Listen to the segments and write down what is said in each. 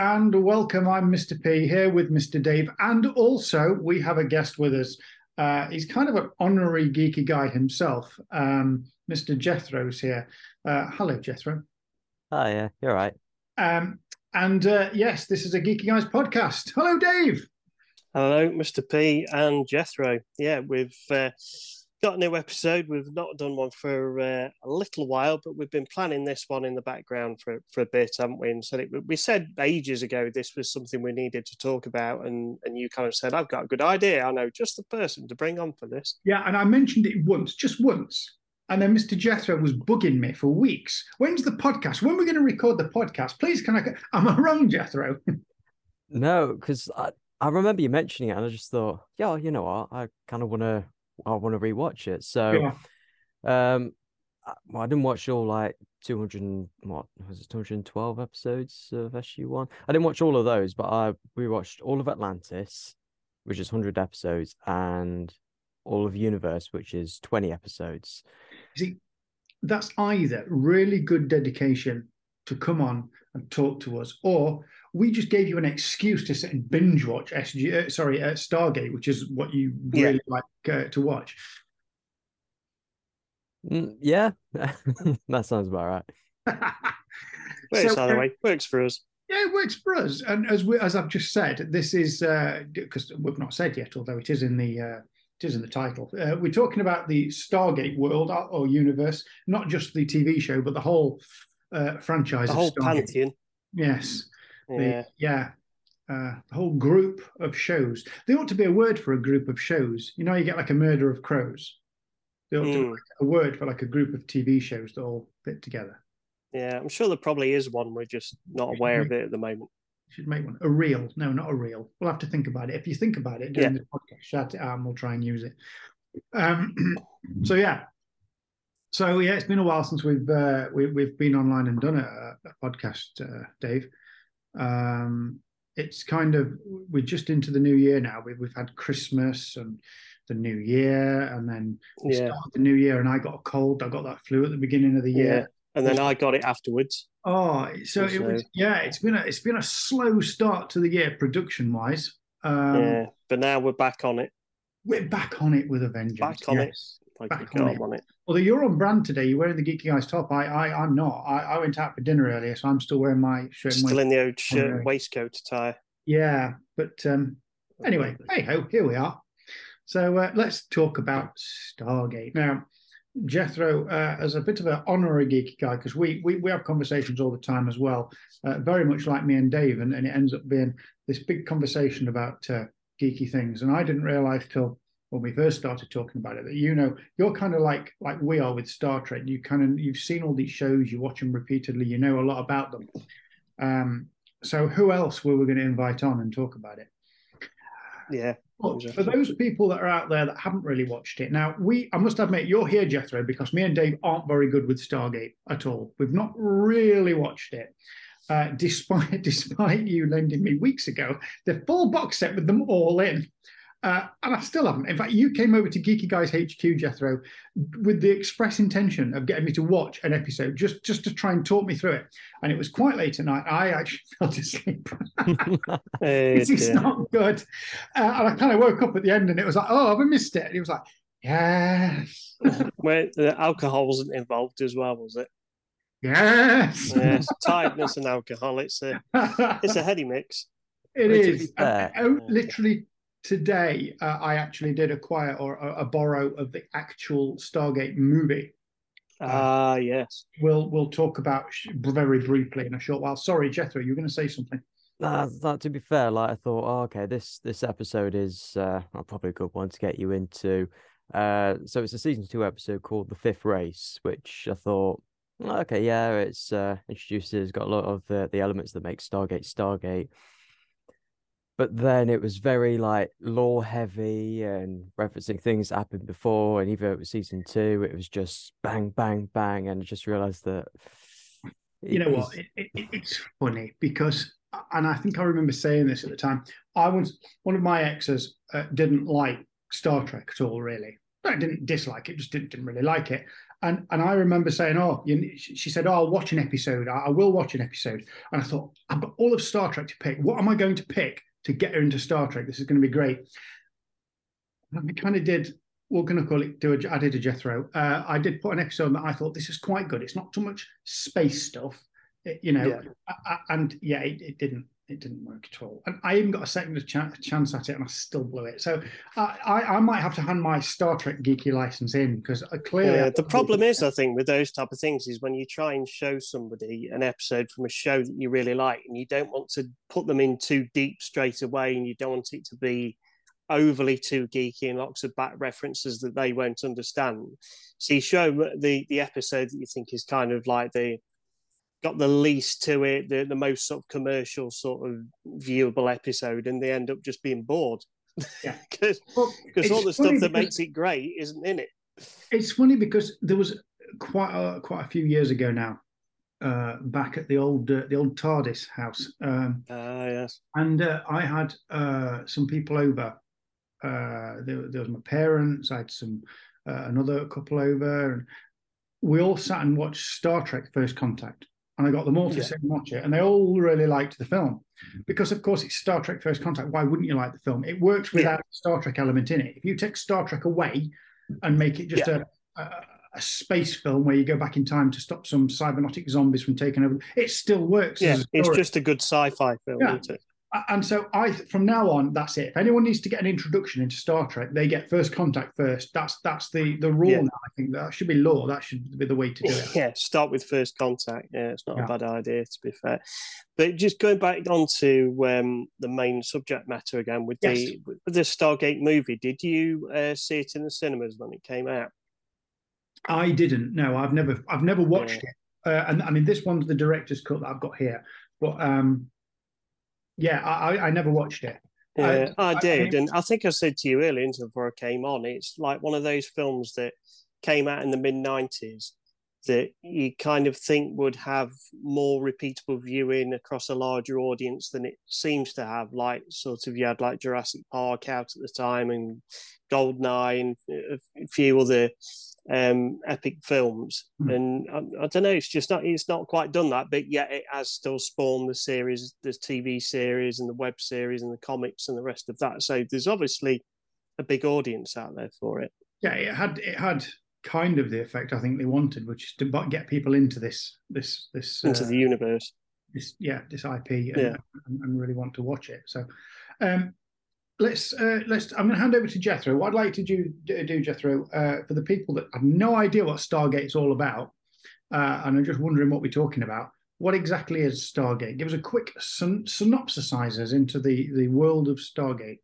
and welcome. I'm Mr. P here with Mr. Dave, and also we have a guest with us. Uh, he's kind of an honorary geeky guy himself. Um, Mr. Jethro's here. Uh, hello, Jethro. Hi, yeah, you're right. Um, and uh, yes, this is a Geeky Guys podcast. Hello, Dave. Hello, Mr. P and Jethro. Yeah, we've uh, got a new episode. We've not done one for uh, a little while, but we've been planning this one in the background for, for a bit, haven't we? And so it, we said ages ago this was something we needed to talk about, and and you kind of said, "I've got a good idea. I know just the person to bring on for this." Yeah, and I mentioned it once, just once, and then Mr. Jethro was bugging me for weeks. When's the podcast? When are we going to record the podcast? Please, can I? Am I wrong, Jethro? no, because I, I remember you mentioning it, and I just thought, yeah, you know what? I kind of want to, I want to rewatch it. So, yeah. um, well, I didn't watch all like 200, what was it, 212 episodes of SG One. I didn't watch all of those, but I rewatched all of Atlantis, which is 100 episodes, and all of Universe, which is 20 episodes. See, that's either really good dedication to come on and talk to us, or we just gave you an excuse to sit and binge watch SG. Uh, sorry, uh, Stargate, which is what you really yeah. like uh, to watch. Mm, yeah, that sounds about right. Works so, either uh, way. Works for us. Yeah, it works for us. And as we, as I've just said, this is because uh, we've not said yet, although it is in the uh, it is in the title. Uh, we're talking about the Stargate world or universe, not just the TV show, but the whole uh, franchise. The whole Stargate. pantheon. Yes. Yeah. The, yeah. Uh, the whole group of shows. There ought to be a word for a group of shows. You know, you get like a murder of crows. There ought mm. to be hmm. a word for like a group of TV shows that all fit together. Yeah, I'm sure there probably is one. We're just not aware of it at the moment should make one. A reel. No, not a reel. We'll have to think about it. If you think about it during yeah. the podcast, shout it out and we'll try and use it. Um, so yeah. So yeah, it's been a while since we've uh, we, we've been online and done a, a podcast, uh, Dave. Um, it's kind of we're just into the new year now. We've we've had Christmas and the new year, and then yeah. the new year, and I got a cold. I got that flu at the beginning of the year. Yeah and then I got it afterwards. Oh, so, so, it was yeah. It's been a it's been a slow start to the year production wise. Um, yeah, but now we're back on it. We're back on it with a vengeance. Back on yes. Back on it. on it. Although you're on brand today, you're wearing the Geeky Guys top. I, I, I'm not. I, I went out for dinner earlier, so I'm still wearing my shirt. Still in the old shirt and waistcoat attire. Yeah, but um, anyway, hey ho, here we are. So uh, let's talk about Stargate now. Jethro, uh, as a bit of an honorary geeky guy, because we, we we have conversations all the time as well, uh, very much like me and Dave, and, and it ends up being this big conversation about uh, geeky things. And I didn't realize till when we first started talking about it that you know you're kind of like like we are with Star Trek. You kind of you've seen all these shows, you watch them repeatedly, you know a lot about them. Um, so who else were we going to invite on and talk about it? Yeah, for those people that are out there that haven't really watched it, now we I must admit you're here, Jethro, because me and Dave aren't very good with Stargate at all. We've not really watched it. Uh, despite despite you lending me weeks ago the full box set with them all in. Uh, and I still haven't. In fact, you came over to Geeky Guys HQ, Jethro, with the express intention of getting me to watch an episode just just to try and talk me through it. And it was quite late at night. I actually fell asleep. this is not good. Uh, and I kind of woke up at the end, and it was like, "Oh, I've missed it." And he was like, "Yes." Where the alcohol wasn't involved as well, was it? Yes. yes. Tiredness and alcohol. It's a it's a heady mix. It is. Oh, literally today uh, I actually did acquire or a, a, borrow of the actual Stargate movie. Ah, uh, yes. We'll we'll talk about very briefly in a short while. Sorry, Jethro, you're going to say something. Uh, that, to be fair, like I thought, oh, okay, this this episode is uh, probably a good one to get you into. Uh, so it's a season two episode called "The Fifth Race," which I thought, okay, yeah, it's uh, introduces got a lot of the the elements that make Stargate Stargate but then it was very like lore heavy and referencing things that happened before and even it was season two it was just bang bang bang and I just realized that you know what it, it, it's funny because and i think i remember saying this at the time i was one of my exes uh, didn't like star trek at all really I didn't dislike it, just didn't, didn't really like it. And and I remember saying, "Oh," you, she said, "Oh, I'll watch an episode. I, I, will watch an episode." And I thought, "I've got all of Star Trek to pick. What am I going to pick to get her into Star Trek? This is going to be great." And I kind of did. What can I call it? Do a, I did a Jethro. Uh, I did put an episode that I thought this is quite good. It's not too much space stuff, it, you know. Yeah. I, I, and yeah, it, it didn't it didn't work at all. And I even got a second chance at it, and I still blew it. So I, I might have to hand my Star Trek geeky license in because uh, clearly. Yeah, the problem is, I think, with those type of things is when you try and show somebody an episode from a show that you really like, and you don't want to put them in too deep straight away, and you don't want it to be overly too geeky and lots of back references that they won't understand. So you show the the episode that you think is kind of like the got the least to it, the, the most sort of commercial sort of viewable episode, and they end up just being bored. Yeah, because well, all the stuff that makes it great isn't in it. It's funny because there was quite a, quite a few years ago now, uh, back at the old uh, the old TARDIS house. Um, uh, yes. And uh, I had uh, some people over. Uh, there, there, was my parents. I had some uh, another couple over, and we all sat and watched Star Trek: First Contact and I got them all to yeah. sit and watch it, and they all really liked the film mm-hmm. because, of course, it's Star Trek First Contact. Why wouldn't you like the film? It works without yeah. Star Trek element in it. If you take Star Trek away and make it just yeah. a, a, a space film where you go back in time to stop some cybernetic zombies from taking over, it still works. Yeah, it's just a good sci-fi film, yeah. isn't it? And so I from now on that's it. If anyone needs to get an introduction into Star Trek, they get first contact first. That's that's the the rule yeah. now. I think that should be law. That should be the way to do it. Yeah, start with first contact. Yeah, it's not yeah. a bad idea to be fair. But just going back onto um, the main subject matter again with yes. the with the Stargate movie. Did you uh, see it in the cinemas when it came out? I didn't. No, I've never I've never watched yeah. it. Uh, and I mean, this one's the director's cut that I've got here, but um, yeah, I, I never watched it. Yeah, I, I did, I, and I think I said to you earlier before I came on, it's like one of those films that came out in the mid '90s that you kind of think would have more repeatable viewing across a larger audience than it seems to have. Like sort of you had like Jurassic Park out at the time and Goldeneye and a few other um, epic films. Mm. And I, I, don't know, it's just not it's not quite done that, but yet it has still spawned the series, the TV series and the web series and the comics and the rest of that. So there's obviously a big audience out there for it. Yeah, it had it had kind of the effect I think they wanted, which is to get people into this this this into uh, the universe. This yeah, this IP and, yeah. and, and, really want to watch it. So um, let's uh, let's. I'm going to hand over to Jethro. What I'd like to do, do Jethro, uh, for the people that have no idea what Stargate's all about, uh, and are just wondering what we're talking about. What exactly is Stargate? Give us a quick syn- synopsisizers into the the world of Stargate.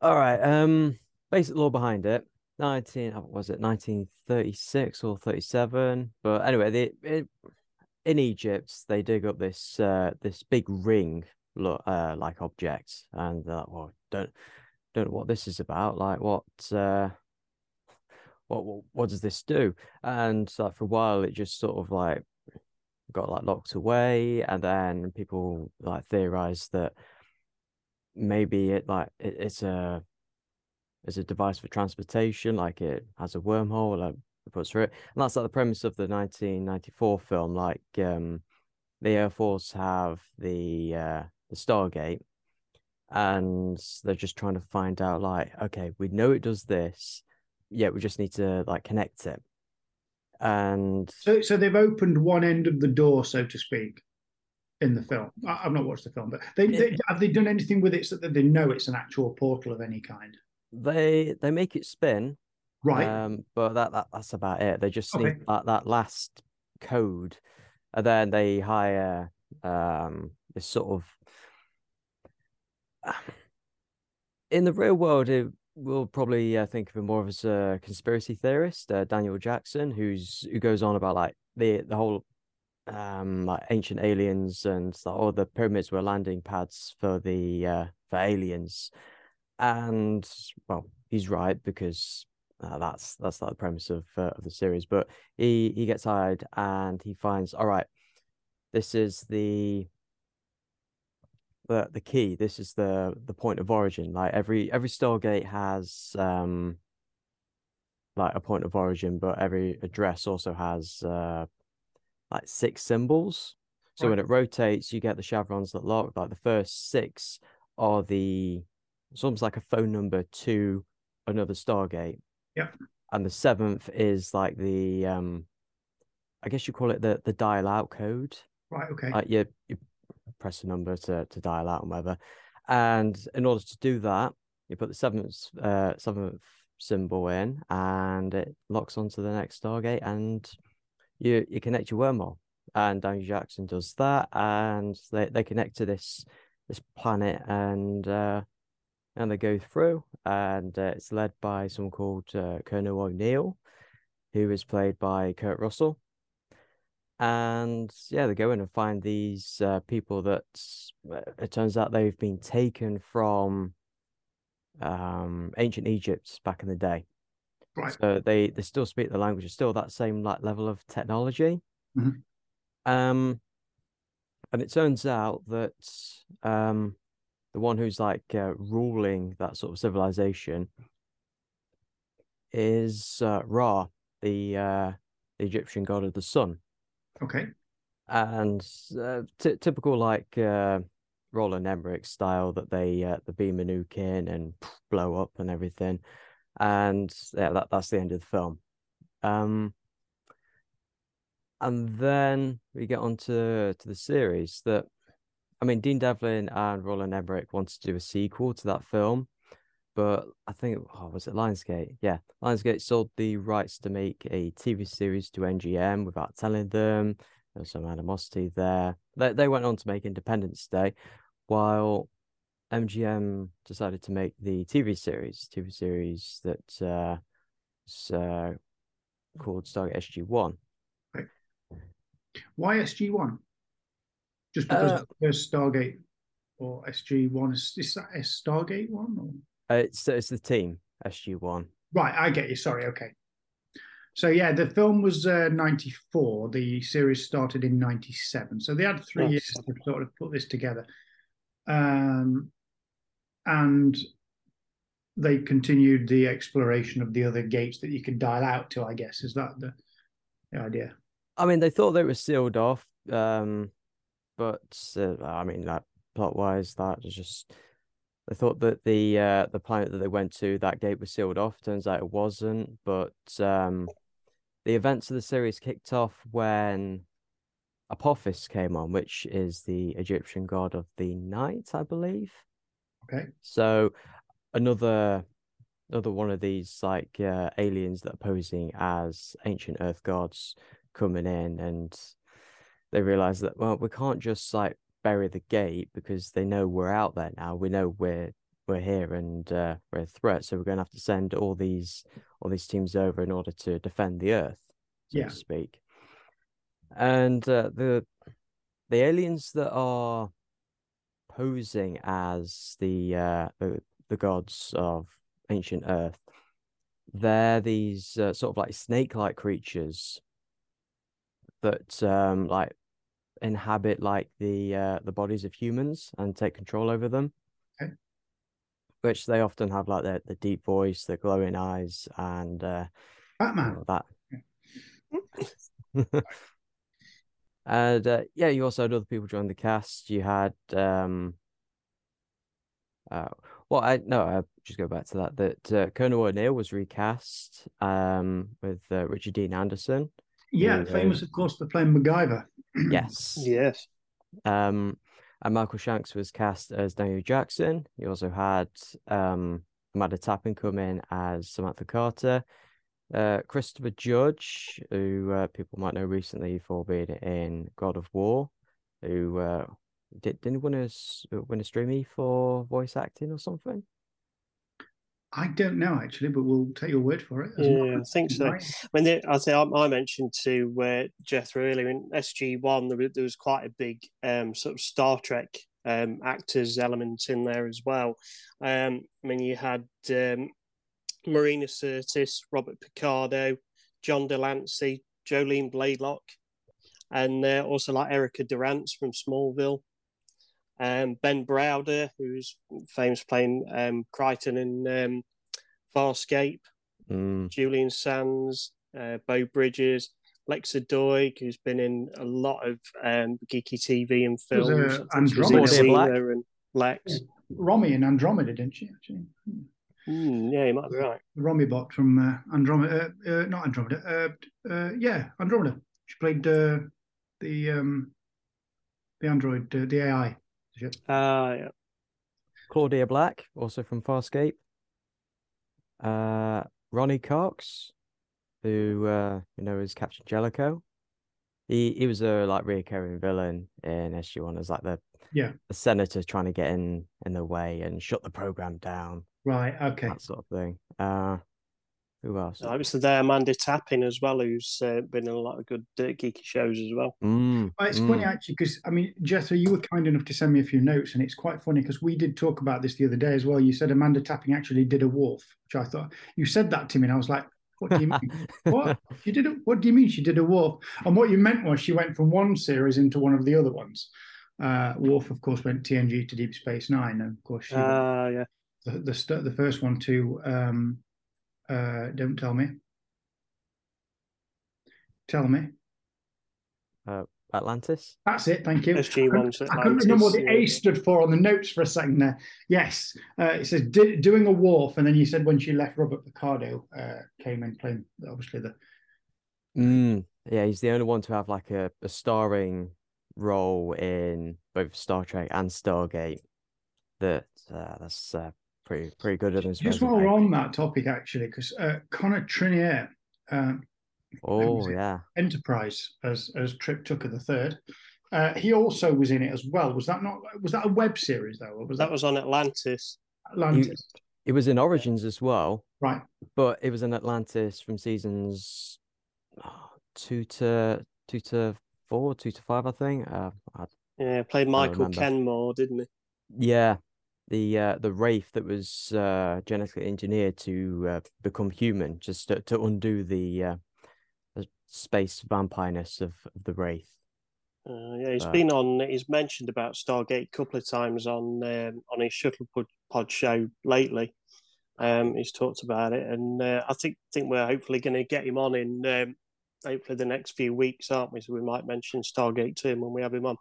All right. Um, basic lore behind it. 19 was it 1936 or 37 but anyway they it, in egypt they dig up this uh this big ring look uh, like object and uh, well don't don't know what this is about like what uh what, what does this do? And like for a while it just sort of like got like locked away and then people like theorized that maybe it like it, it's a it's a device for transportation like it has a wormhole like puts through it. And that's like the premise of the 1994 film like um the air force have the uh the Stargate, and they're just trying to find out like, okay, we know it does this, yeah, we just need to like connect it. And so, so they've opened one end of the door, so to speak, in the film. I, have not watched the film, but they, they, have they done anything with it so that they know it's an actual portal of any kind? They they make it spin, right? Um, but that, that that's about it. They just okay. need that, that last code, and then they hire um this sort of in the real world, it, we'll probably uh, think of him more as a conspiracy theorist, uh, Daniel Jackson, who's who goes on about like the the whole um like ancient aliens and all the pyramids were landing pads for the uh for aliens, and well, he's right because uh, that's that's like the premise of uh, of the series. But he he gets hired and he finds all right, this is the the the key. This is the the point of origin. Like every every Stargate has um like a point of origin, but every address also has uh, like six symbols. So right. when it rotates, you get the chevrons that lock. Like the first six are the it's almost like a phone number to another Stargate. Yeah. And the seventh is like the um I guess you call it the the dial out code. Right, okay. Like you, you press a number to, to dial out and whatever. And in order to do that, you put the seventh uh seventh symbol in and it locks onto the next Stargate and you you connect your wormhole. And Daniel Jackson does that and they, they connect to this this planet and uh and they go through and uh, it's led by someone called uh, Colonel O'Neill, who is played by Kurt Russell. And yeah, they go in and find these uh, people that uh, it turns out they've been taken from um, ancient Egypt back in the day. Right. So they they still speak the language, it's still that same like level of technology. Mm-hmm. Um, and it turns out that um, the one who's like uh, ruling that sort of civilization is uh, Ra, the uh, the Egyptian god of the sun. Okay. And uh, t- typical like uh, Roland Emmerich style that they uh, the beam a nuke in and blow up and everything, and yeah, that that's the end of the film. Um, and then we get on to, to the series that I mean Dean Devlin and Roland Emmerich wanted to do a sequel to that film, but I think oh, was it Lionsgate? Yeah, Lionsgate sold the rights to make a TV series to MGM without telling them. There was some animosity there. They they went on to make Independence Day, while MGM decided to make the TV series, TV series that uh, was uh, called Stargate SG One. Right. Why SG One? Just because uh, there's Stargate or SG One is, is that a Stargate one? Or? Uh, it's it's the team SG One. Right, I get you. Sorry. Okay. So yeah, the film was uh, ninety four. The series started in ninety seven. So they had three years to sort of put this together um, and they continued the exploration of the other gates that you could dial out to. I guess is that the, the idea? I mean, they thought they were sealed off, um, but uh, I mean, that plot wise, that is just they thought that the uh, the planet that they went to that gate was sealed off. Turns out it wasn't, but um, the events of the series kicked off when Apophis came on, which is the Egyptian god of the night, I believe. Okay. So another another one of these like uh, aliens that are posing as ancient Earth gods coming in, and they realize that well, we can't just like bury the gate because they know we're out there now. We know we're we're here and uh, we're a threat, so we're going to have to send all these all these teams over in order to defend the Earth, so yeah. to speak and uh, the the aliens that are posing as the uh, the, the gods of ancient Earth, they're these uh, sort of like snake-like creatures that um like inhabit like the uh, the bodies of humans and take control over them. Okay. Which they often have like the, the deep voice, the glowing eyes, and uh, Batman. that. And uh, yeah, you also had other people join the cast. You had um uh well I no I just go back to that that uh, Colonel O'Neill was recast um with uh, Richard Dean Anderson. Yeah, who, famous of course for playing MacGyver. yes. Yes. Um and Michael Shanks was cast as Daniel Jackson. You also had um Amanda Tapping come in as Samantha Carter. Uh, Christopher Judge, who uh, people might know recently for being in God of War, who uh, did didn't win a win a Streamy for voice acting or something. I don't know actually, but we'll take your word for it. Yeah, I think so. When they, I say I, I mentioned to uh, Jethro earlier in SG One, there, there, was quite a big um, sort of Star Trek um, actors element in there as well. Um, I mean, you had um, Marina Sirtis, Robert Picardo, John de Lancie, Jolene Blalock, and uh, also like Erica Durance from Smallville. Um, ben Browder, who's famous playing um, Crichton in um, Farscape. Mm. Julian Sands, uh, Beau Bridges, Lexa Doig, who's been in a lot of um, geeky TV and films. uh, I think she was in Andromeda. Claudia Black. Xena and Lex. Rommie and Andromeda, didn't she? Actually, Mm, yeah, you might be right. Rommie bot from uh, Andromeda, uh, uh, not Andromeda. Uh, uh, yeah, Andromeda. She played uh, the um, the android, uh, the AI. Ah, yeah. Claudia Black, also from Farscape. Uh, Ronny Cox, who uh, you know is Captain Jellico. He he was a like recurring villain in SG One as like the Yeah. the senator trying to get in in the way and shut the program down, Right. Okay. that sort of thing. Uh, who else? I was there, Amanda Tapping as well, who's uh, been in a lot of good uh, geeky shows as well. Mm, Well, it's funny mm. actually because I mean, Jethro, you were kind enough to send me a few notes, and it's quite funny because we did talk about this the other day as well. You said Amanda Tapping actually did a wolf, which I thought you said that to me, and I was like, "What do you mean? what she did? A, what do you mean she did a wolf?" And what you meant was she went from one series into one of the other ones. Uh, Worf, of course, went TNG to Deep Space Nine, and of course, she went Ah, yeah. the the, the first one to um, uh, don't tell me, tell me. Uh, Atlantis. That's it. Thank you. SG I ones couldn't- I couldn't remember what the A stood for on the notes for a second there. Yes, uh, it says di- doing a Worf, and then you said when she left, Robert Picardo uh, came in playing obviously the Mm, yeah, he's the only one to have like a, a starring role in both Star Trek and Stargate. That uh, that's uh, pretty pretty good at his just while resume. we're on that topic actually, because uh, Connor Trinneer, uh, Oh yeah, Enterprise as as Trip Tucker the third, uh, he also was in it as well. Was that not? Was that a web series though? Or was That that, was on Atlantis. Atlantis? it was in Origins as well, Right. but it was in Atlantis from seasons oh, two to two to four, two to five, I think. Uh, I, Yeah, played Michael. Kenmore, didn't he? yeah, the uh, the wraith that was uh, genetically engineered to uh, become human, just to, to undo the, uh, the space vampireness of, of the wraith. Uh, yeah, he's been on. He's mentioned about Stargate a couple of times on um, on his shuttle pod, pod show lately. Um, he's talked about it, and uh, I think think we're hopefully going to get him on in um, hopefully the next few weeks, aren't we? So we might mention Stargate to him when we have him on.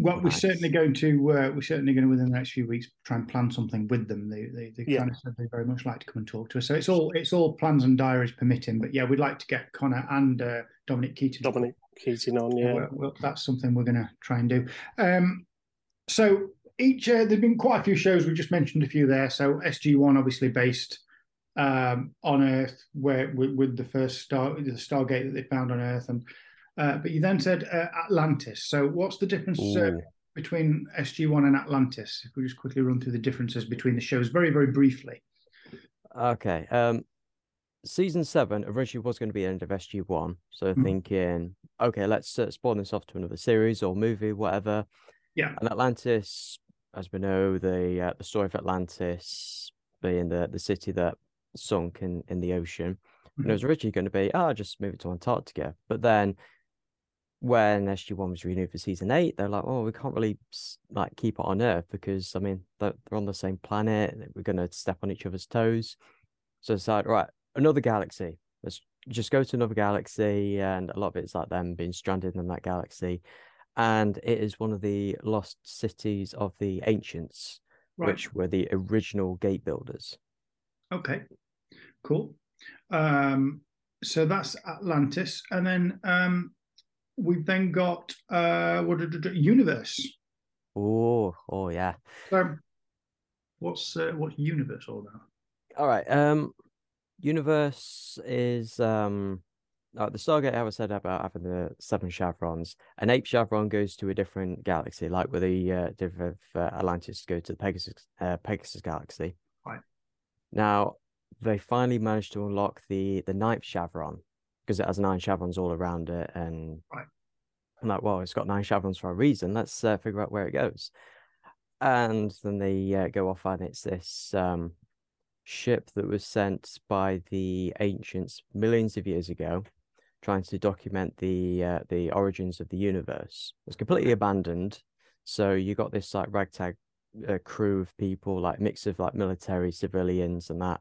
Well, we're certainly going to uh, we're certainly going to within the next few weeks try and plan something with them. They they, they Yeah. kind of said they very much like to come and talk to us. So it's all it's all plans and diaries permitting. But yeah, we'd like to get Connor and uh, Dominic Keaton. Dominic Keating on, Yeah, yeah. well, well, that's something we're going to try and do. Um, so each uh, there've been quite a few shows. We just mentioned a few there. So SG One, obviously based um, on Earth, where with, with the first star the Stargate that they found on Earth, and uh, but you then said uh, Atlantis. So what's the difference uh, between SG One and Atlantis? If we just quickly run through the differences between the shows, very very briefly. Okay. Um, season seven originally was going to be the end of SG One, so Mhm. thinking, okay, let's uh, spawn this off to another series or movie, whatever. Yeah. And Atlantis, as we know, the uh, the story of Atlantis being the the city that sunk in in the ocean, and it was originally going to be, oh, just move it to Antarctica, but then. When SG One was renewed for season eight, they're like, "Oh, we can't really like keep it on Earth because I mean they're, they're on the same planet. We're going to step on each other's toes." So it's like, right, another galaxy. Let's just go to another galaxy. And a lot of it's like them being stranded in that galaxy. And it is one of the lost cities of the ancients, Right. which were the original gate builders. Okay. Cool. Um, so that's Atlantis, and then um, we've then got uh, what universe. Oh, oh yeah. So, what's uh, what's universe all about? All right. Um, universe is um, uh, the Stargate. I was said about having the seven chevrons. An eighth chevron goes to a different galaxy, like with the uh, different uh, Atlantis go to the Pegasus uh, Pegasus galaxy. Right. Now they finally managed to unlock the the ninth chevron because it has nine chevrons all around it, and Right. I'm like, well, it's got nine chevrons for a reason. Let's uh, figure out where it goes. And then they uh, go off, and it's this um, ship that was sent by the ancients millions of years ago, trying to document the uh, the origins of the universe. It's completely abandoned. So you got this like ragtag uh, crew of people, like mix of like military, civilians, and that.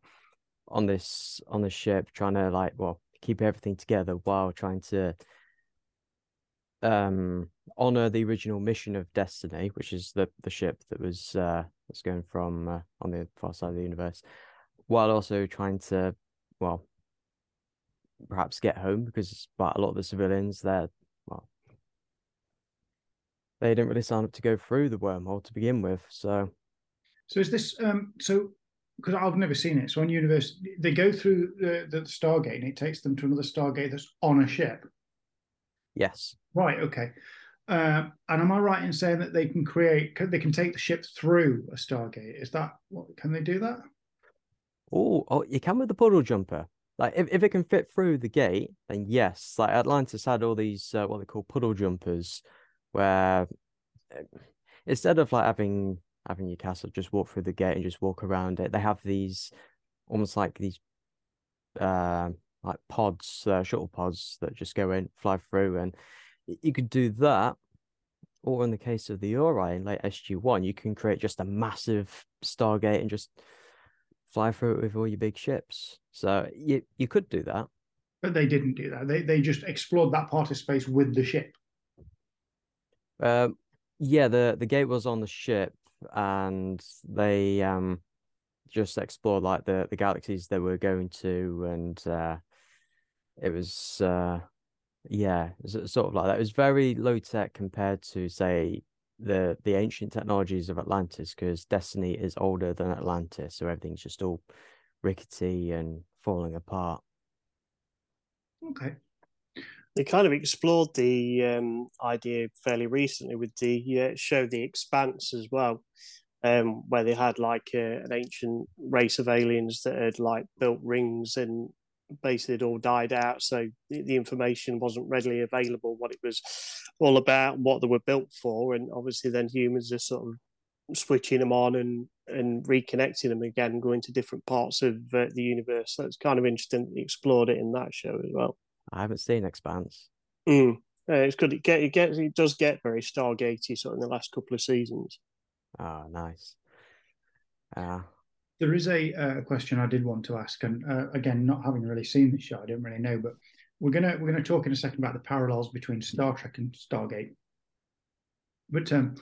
on this on the ship, trying to like well keep everything together while trying to um honor the original mission of Destiny, which is the the ship that was uh that's going from uh, on the far side of the universe, while also trying to well perhaps get home because but a lot of the civilians there well they didn't really sign up to go through the wormhole to begin with so so is this um so because I've never seen it. So on universe they go through the, the Stargate and it takes them to another Stargate that's on a ship. Yes. Right okay. Uh, and am I right in saying that they can create they can take the ship through a Stargate? Is that what can they do that? Oh oh you can with the puddle jumper. Like if, if it can fit through the gate, then yes. Like Atlantis had all these uh, what they call puddle jumpers, where eh, instead of like having your castle just walk through the gate and just walk around it, they have these almost like these uh, like pods, uh, shuttle pods that just go in, fly through, and you could do that. Or in the case of the Ori in like SG One, you can create just a massive Stargate and just fly through it with all your big ships. So you you could do that. But they didn't do that. They they just explored that part of space with the ship. Um, yeah, the the gate was on the ship, and they um just explored like the the galaxies they were going to, and uh, it was uh yeah, sort of like that. It was very low tech compared to say the the ancient technologies of Atlantis because Destiny is older than Atlantis, so everything's just all rickety and falling apart. Okay. They kind of explored the um, idea fairly recently with the uh, show The Expanse as well, um, where they had like uh, an ancient race of aliens that had like built rings and basically it all died out. So the, the, information wasn't readily available what it was all about, what they were built for, and obviously then humans are sort of switching them on and and reconnecting them again, going to different parts of uh, the universe. So it's kind of interesting they explored it in that show as well. I haven't seen Expanse. Mm. Uh, it's good. It get it gets it does get very Stargatey sort of in the last couple of seasons. Oh, nice. Uh, there is a, a question I did want to ask, and uh, again, not having really seen the show, I don't really know, but we're gonna we're gonna talk in a second about the parallels between Star Trek and Stargate. But um,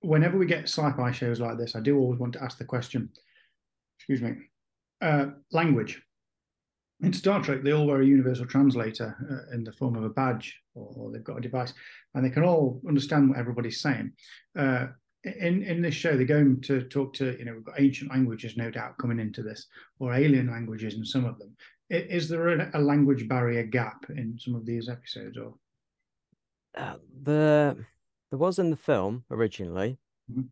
whenever we get sci-fi shows like this, I do always want to ask the question. Excuse me. Uh, language. In Star Trek, they all wear a universal translator uh, in the form of a badge, or, or, they've got a device, and they can all understand what everybody's saying. Uh, in in this show, they're going to talk to you know we've got ancient languages, no doubt, coming into this, or alien languages in some of them. Is there a, a language barrier gap in some of these episodes, or uh, the there was in the film originally, mm-hmm.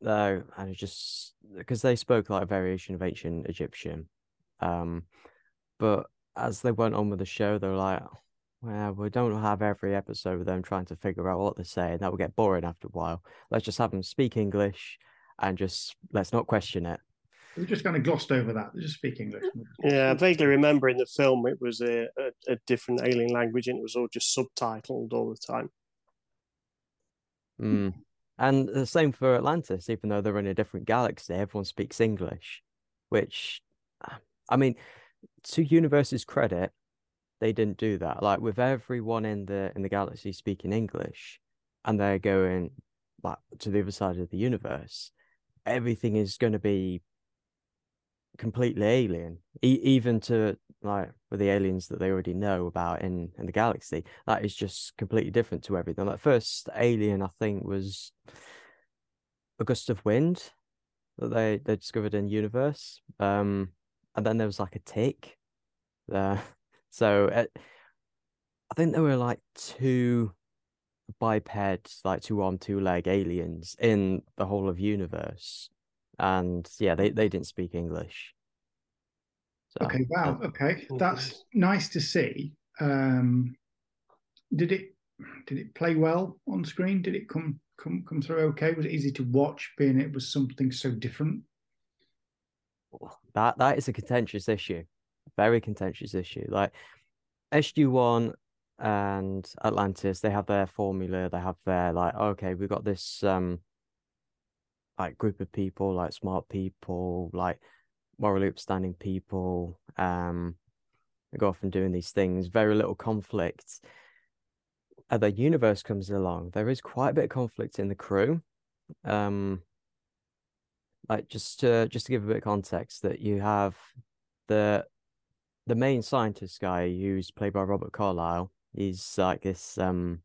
though, and just because they spoke like a variation of ancient Egyptian, um, but as they went on with the show, they're like, well, we don't have every episode of them trying to figure out what they're saying. That will get boring after a while. Let's just have them speak English and just let's not question it. We just kind of glossed over that. They just speak English. Yeah, I vaguely remember in the film it was a, a, a different alien language and it was all just subtitled all the time. Mm. And the same for Atlantis, even though they're in a different galaxy, everyone speaks English, which, I mean, to Universe's credit, they didn't do that. Like with everyone in the in the galaxy speaking English, and they're going like to the other side of the universe, everything is going to be completely alien, e- even to like with the aliens that they already know about in in the galaxy. That is just completely different to everything. Like first alien, I think was a gust of wind that they they discovered in universe. Um, and then there was like a tick. there. so uh, I think there were like two biped, like two arm, two leg aliens in the whole of universe, and yeah, they they didn't speak English. So, okay, wow. Okay, that's nice to see. Um, did it did it play well on screen? Did it come come come through okay? Was it easy to watch, being it was something so different? That that is a contentious issue very contentious issue. Like SG One and Atlantis, they have their formula. They have their like, okay, we've got this um like group of people, like smart people, like morally upstanding people. Um, go off and doing these things. Very little conflict. The universe comes along, there is quite a bit of conflict in the crew. Um, like just to just to give a bit of context, that you have the the main scientist guy who's played by Robert Carlyle. He's like this um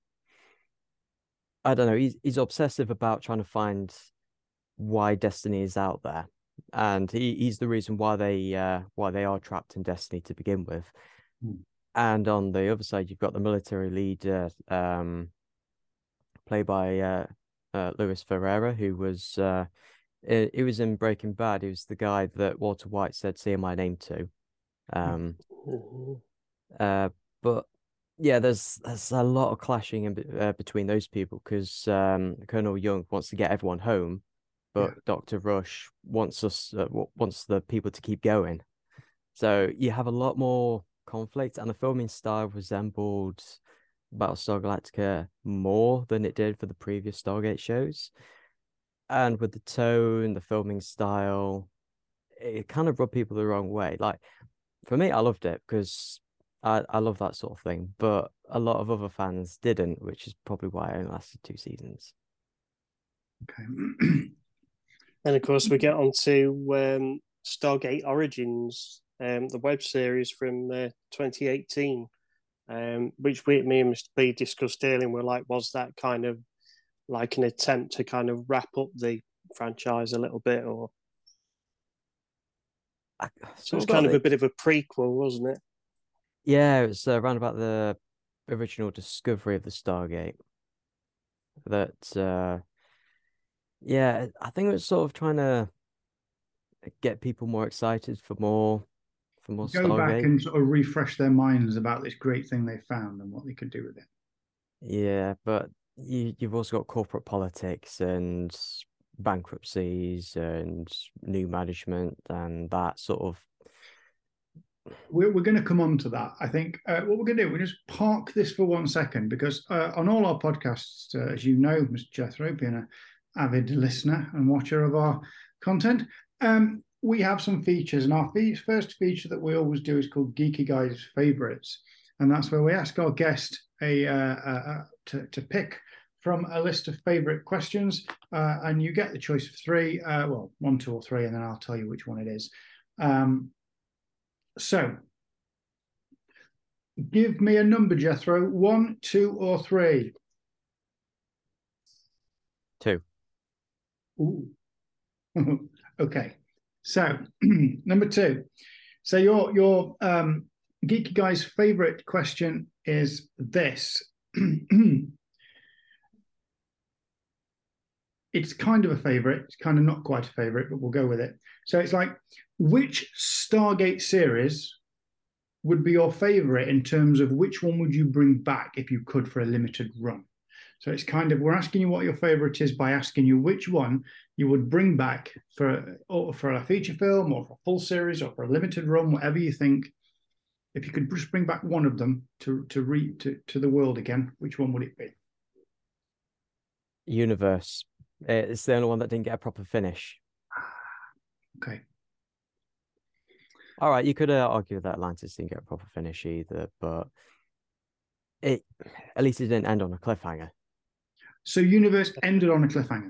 I don't know, he's he's obsessive about trying to find why destiny is out there. And he, he's the reason why they uh why they are trapped in destiny to begin with. Hmm. And on the other side you've got the military leader um played by uh, uh Louis Ferreira, who was uh he was in Breaking Bad. He was the guy that Walter White said, "Say my name to." Um, Mm-hmm. uh, but yeah, there's there's a lot of clashing in, uh, between those people because um, Colonel Young wants to get everyone home, but Yeah. Doctor Rush wants us uh, wants the people to keep going. So you have a lot more conflict, and the filming style resembled Battlestar Galactica more than it did for the previous Stargate shows. And with the tone, the filming style, it kind of rubbed people the wrong way. Like for me, I loved it because I, I love that sort of thing, but a lot of other fans didn't, which is probably why it only lasted two seasons. Okay. And of course, we get on to um, Stargate Origins, um, the web series from uh, 2018, um, which we, me and Mr. P discussed earlier. And we're like, was that kind of like an attempt to kind of wrap up the franchise a little bit, or I, so it's kind of a bit of a prequel, wasn't it? Yeah, it was uh, around about the original discovery of the Stargate. That, uh, yeah, I think it was sort of trying to get people more excited for more, for more Go back Stargate. and sort of refresh their minds about this great thing they found and what they could do with it. Yeah, but you you've also got corporate politics and bankruptcies and new management and that sort of We're, we're going to come on to that. I think uh, what we're going to do, we're just park this for one second because uh, on all our podcasts, uh, as you know, Mr. Jethro, being an avid listener and watcher of our content, um, we have some features. And our fe- first feature that we always do is called Geeky Guys Favorites. And that's where we ask our guest a uh, uh, uh, to, to pick from a list of favorite questions. Uh, and you get the choice of three, uh, well, one, two, or three, and then I'll tell you which one it is. Um, so, give me a number, Jethro. One, two, or three. two. Ooh. okay. So, number two. So your your um, geeky guy's favorite question is this. it's kind of a favorite. It's kind of not quite a favorite, but we'll go with it. So it's like, which Stargate series would be your favorite in terms of which one would you bring back if you could for a limited run? So it's kind of we're asking you what your favorite is by asking you which one you would bring back for or for a feature film or for a full series or for a limited run, whatever you think. If you could just bring back one of them to to read to, to the world again, which one would it be? Universe. It's the only one that didn't get a proper finish. Okay. All right, you could uh, argue that Atlantis didn't get a proper finish either, but it at least it didn't end on a cliffhanger. So universe ended on a cliffhanger.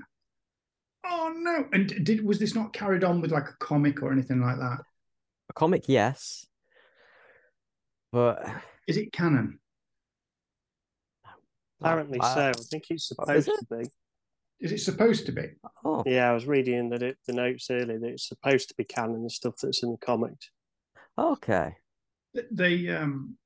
Oh no! And did was this not carried on with like a comic or anything like that? A comic, yes, but Is it canon? Apparently I- so. I think it's is supposed to be. Is it supposed to be? Oh, Yeah, I was reading that it, the notes earlier that it's supposed to be canon, the stuff that's in the comics. okay. They um,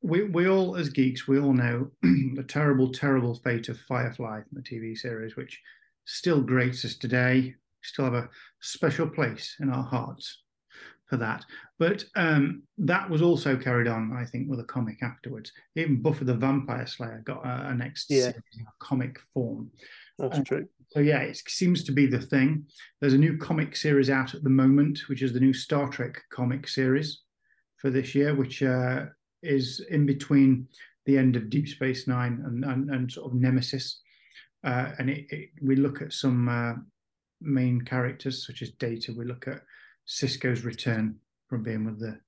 we we all as geeks we all know the terrible terrible fate of Firefly, the TV series, which still grates us today. Still have a special place in our hearts for that. But um, that was also carried on, I think, with a comic afterwards. Even Buffy the Vampire Slayer got a, a next Yeah. series in a comic form. That's Uh, true. So yeah, it seems to be the thing. There's a new comic series out at the moment, which is the new Star Trek comic series for this year, which uh, is in between the end of Deep Space Nine and and, and sort of Nemesis. Uh, and it, it, we look at some uh, main characters such as Data. We look at Sisko's return from being with the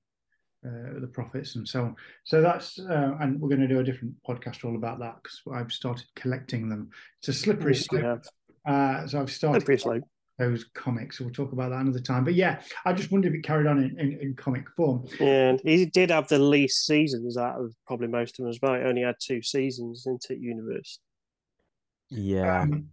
uh, the prophets and so on. So that's uh, and we're going to do a different podcast all about that because I've started collecting them. It's a slippery slope. Uh, so I've started slope. those comics. So we'll talk about that another time. But yeah, I just wondered if it carried on in, in, in comic form. And he did have the least seasons out of probably most of them as well. He only had two seasons into it Universe. Yeah. Um,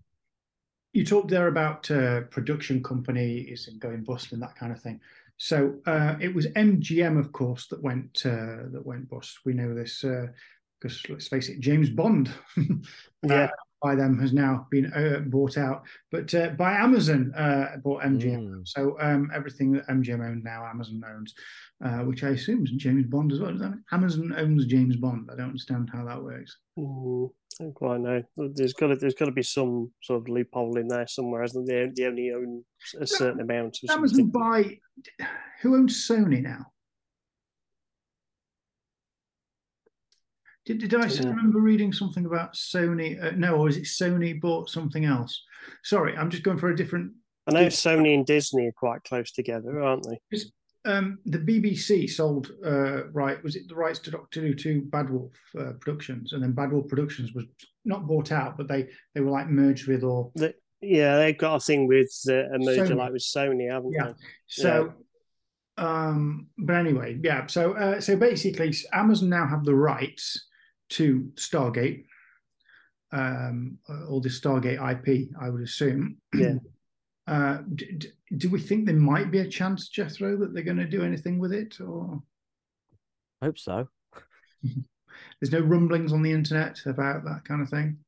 you talked there about uh, production companies and going bust and that kind of thing. So uh, it was MGM, of course, that went uh, that went bust. We know this because uh, let's face it, James Bond. yeah. By them has now been uh, bought out, but uh, by Amazon bought MGM. Mm. So um, everything that MGM owned now, Amazon owns, which I assume is James Bond as well. Amazon owns James Bond. I don't understand how that works. Mm. I don't quite know. There's got to there's got to be some sort of loophole in there somewhere, isn't there? They only own a certain no, amount. Of Amazon something. buy. Who owns Sony now? Did, did I yeah. remember reading something about Sony? Uh, no, or is it Sony bought something else? Sorry, I'm just going for a different. I know Sony and Disney are quite close together, aren't they? um, the BBC sold uh, right was it the rights to Doctor Who to Bad Wolf uh, Productions, and then Bad Wolf Productions was not bought out, but they they were like merged with or the, yeah, they've got a thing with uh, a merger Sony. like with Sony, haven't yeah. they? So, yeah. um, but anyway, yeah. So uh, so basically, Amazon now have the rights to Stargate, um, all the Stargate IP, I would assume. Yeah. Uh, do, do, we think there might be a chance, Jethro, that they're going to do anything with it? Or hope so. there's no rumblings on the internet about that kind of thing.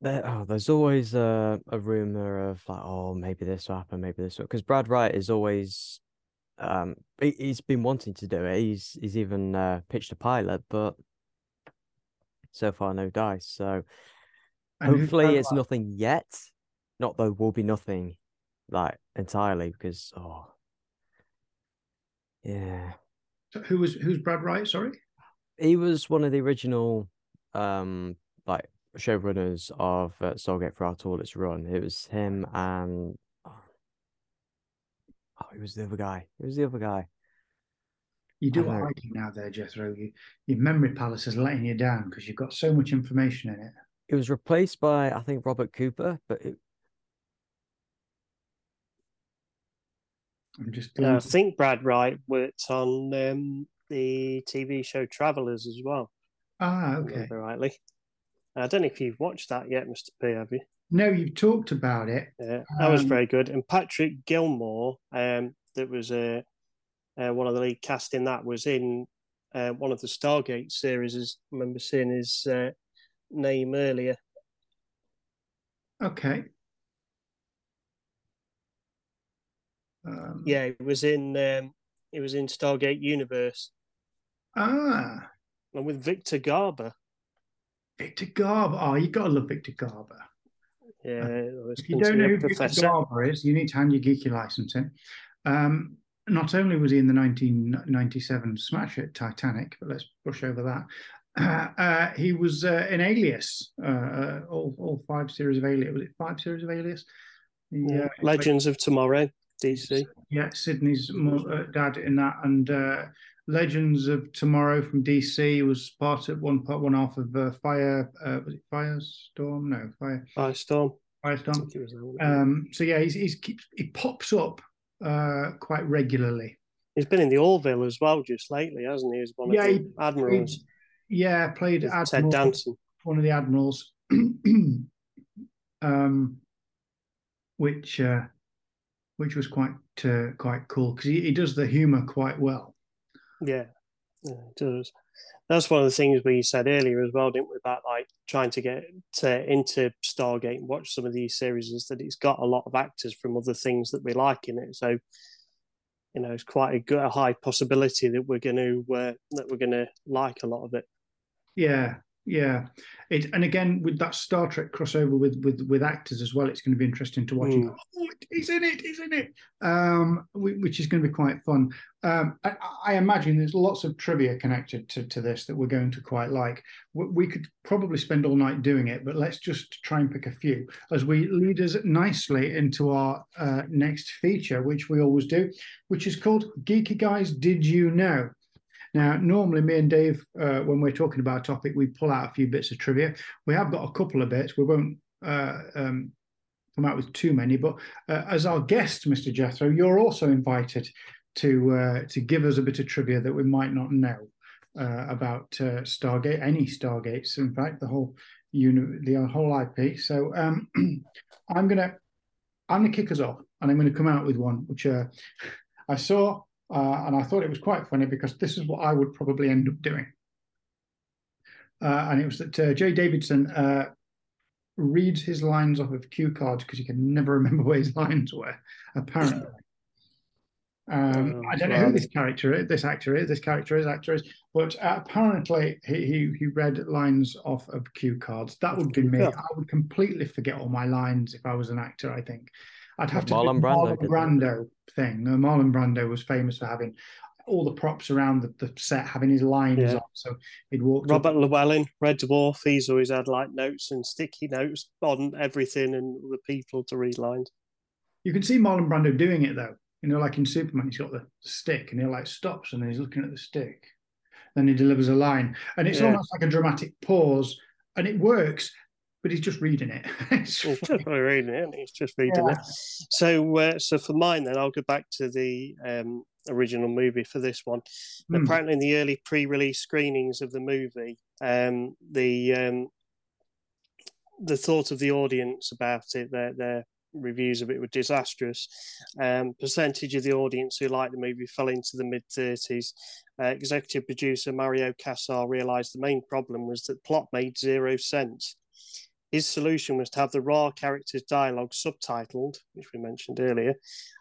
There, oh, there's always a, a rumor of like, oh, maybe this will happen, maybe this will. Because Brad Wright is always, um, he, has been wanting to do it. He's he's even uh, pitched a pilot, but so far no dice. So and hopefully it's nothing yet. Not though will be nothing like entirely because oh yeah. So who was who's Brad Wright? Sorry, he was one of the original um like showrunners of uh, Stargate throughout all its run. It was him and oh, oh, it was the other guy. It was the other guy. You do a hiking now, there, Jethro. You, your memory palace is letting you down because you've got so much information in it. It was replaced by I think Robert Cooper, but it, I'm just. I think Brad Wright worked on um, the TV show Travelers as well. Ah, okay. Rightly. I don't know if you've watched that yet, Mr. P. Have you? No, you've talked about it. Yeah, that um, was very good. And Patrick Gilmore, um, that was uh, uh, one of the lead cast in that, was in uh, one of the Stargate series. I remember seeing his uh, name earlier. Okay. Um, yeah, it was in um, it was in Stargate Universe. Ah, and with Victor Garber. Victor Garber. Oh, you gotta love Victor Garber. Yeah. Uh, if you don't know who professor. Victor Garber is, you need to hand your geeky license in. Um, not only was he in the 1997 smash hit Titanic, but let's brush over that. Uh, uh, he was uh, in Alias, uh, uh, all, all five series of Alias. Was it five series of Alias? Yeah, Legends of Tomorrow. DC. Yeah, Sydney's uh, dad in that, and uh, Legends of Tomorrow from DC was part of one part one half of uh, Fire. Uh, was it Firestorm? No, Fire. Firestorm. Firestorm. Um, so yeah, he's, he's keeps he pops up uh, quite regularly. He's been in the Orville as well just lately, hasn't he? He's one yeah, of the he, admirals. He, yeah, played Admiral, Ted Danson, one of the admirals. um, which uh, which was quite uh, quite cool because he, he does the humor quite well. Yeah, yeah, it does. That's one of the things we said earlier as well, didn't we? About like trying to get to, into Stargate and watch some of these series is that it's got a lot of actors from other things that we like in it. So, you know, it's quite a good, a high possibility that we're going to uh, that we're going to like a lot of it. Yeah, yeah. It and again with that Star Trek crossover with with with actors as well, it's going to be interesting to watch. Mm. Oh, he's in it, he's in it, um, which is going to be quite fun. Um, I, I imagine there's lots of trivia connected to, to this that we're going to quite like. We, could probably spend all night doing it, but let's just try and pick a few as we lead us nicely into our uh, next feature, which we always do, which is called Geeky Guys Did You Know? Now, normally me and Dave, uh, when we're talking about a topic, we pull out a few bits of trivia. We have got a couple of bits. We won't uh, um, come out with too many, but uh, as our guest, Mr. Jethro, you're also invited to uh, to give us a bit of trivia that we might not know uh, about uh, Stargate, any Stargates, in fact, the whole uni- the whole IP. So um, I'm gonna I'm gonna kick us off, and I'm gonna come out with one which I saw uh, and I thought it was quite funny because this is what I would probably end up doing. Uh, and it was that uh, Jaye Davidson uh, reads his lines off of cue cards because he can never remember where his lines were, apparently. Um, Oh, I don't know who this character is, this actor is, this character is, actor is, but uh, apparently he, he he read lines off of cue cards. That would be me. Yeah. I would completely forget all my lines if I was an actor. I think I'd have to Marlon do the Brando Marlon. Brando thing. Uh, Marlon Brando was famous for having all the props around the, the set having his lines Yeah. on. So he'd walk. Robert Llewellyn, Red Dwarf, he's always had like notes and sticky notes on everything and the people to read lines. You can see Marlon Brando doing it though. You know, like in Superman, he's got the stick and he like stops and then he's looking at the stick. Then he delivers a line, and it's Yeah. almost like a dramatic pause, and it works. But he's just reading it. He's just reading it, he's just reading Yeah. it. So, uh, so for mine, then I'll go back to the um, original movie for this one. Hmm. Apparently, in the early pre-release screenings of the movie, um, the um, the thought of the audience about it, their their reviews of it were disastrous. Um, percentage of the audience who liked the movie fell into the mid thirties. Uh, executive producer Mario Kassar realised the main problem was that plot made zero sense. His solution was to have the raw characters' dialogue subtitled, which we mentioned earlier,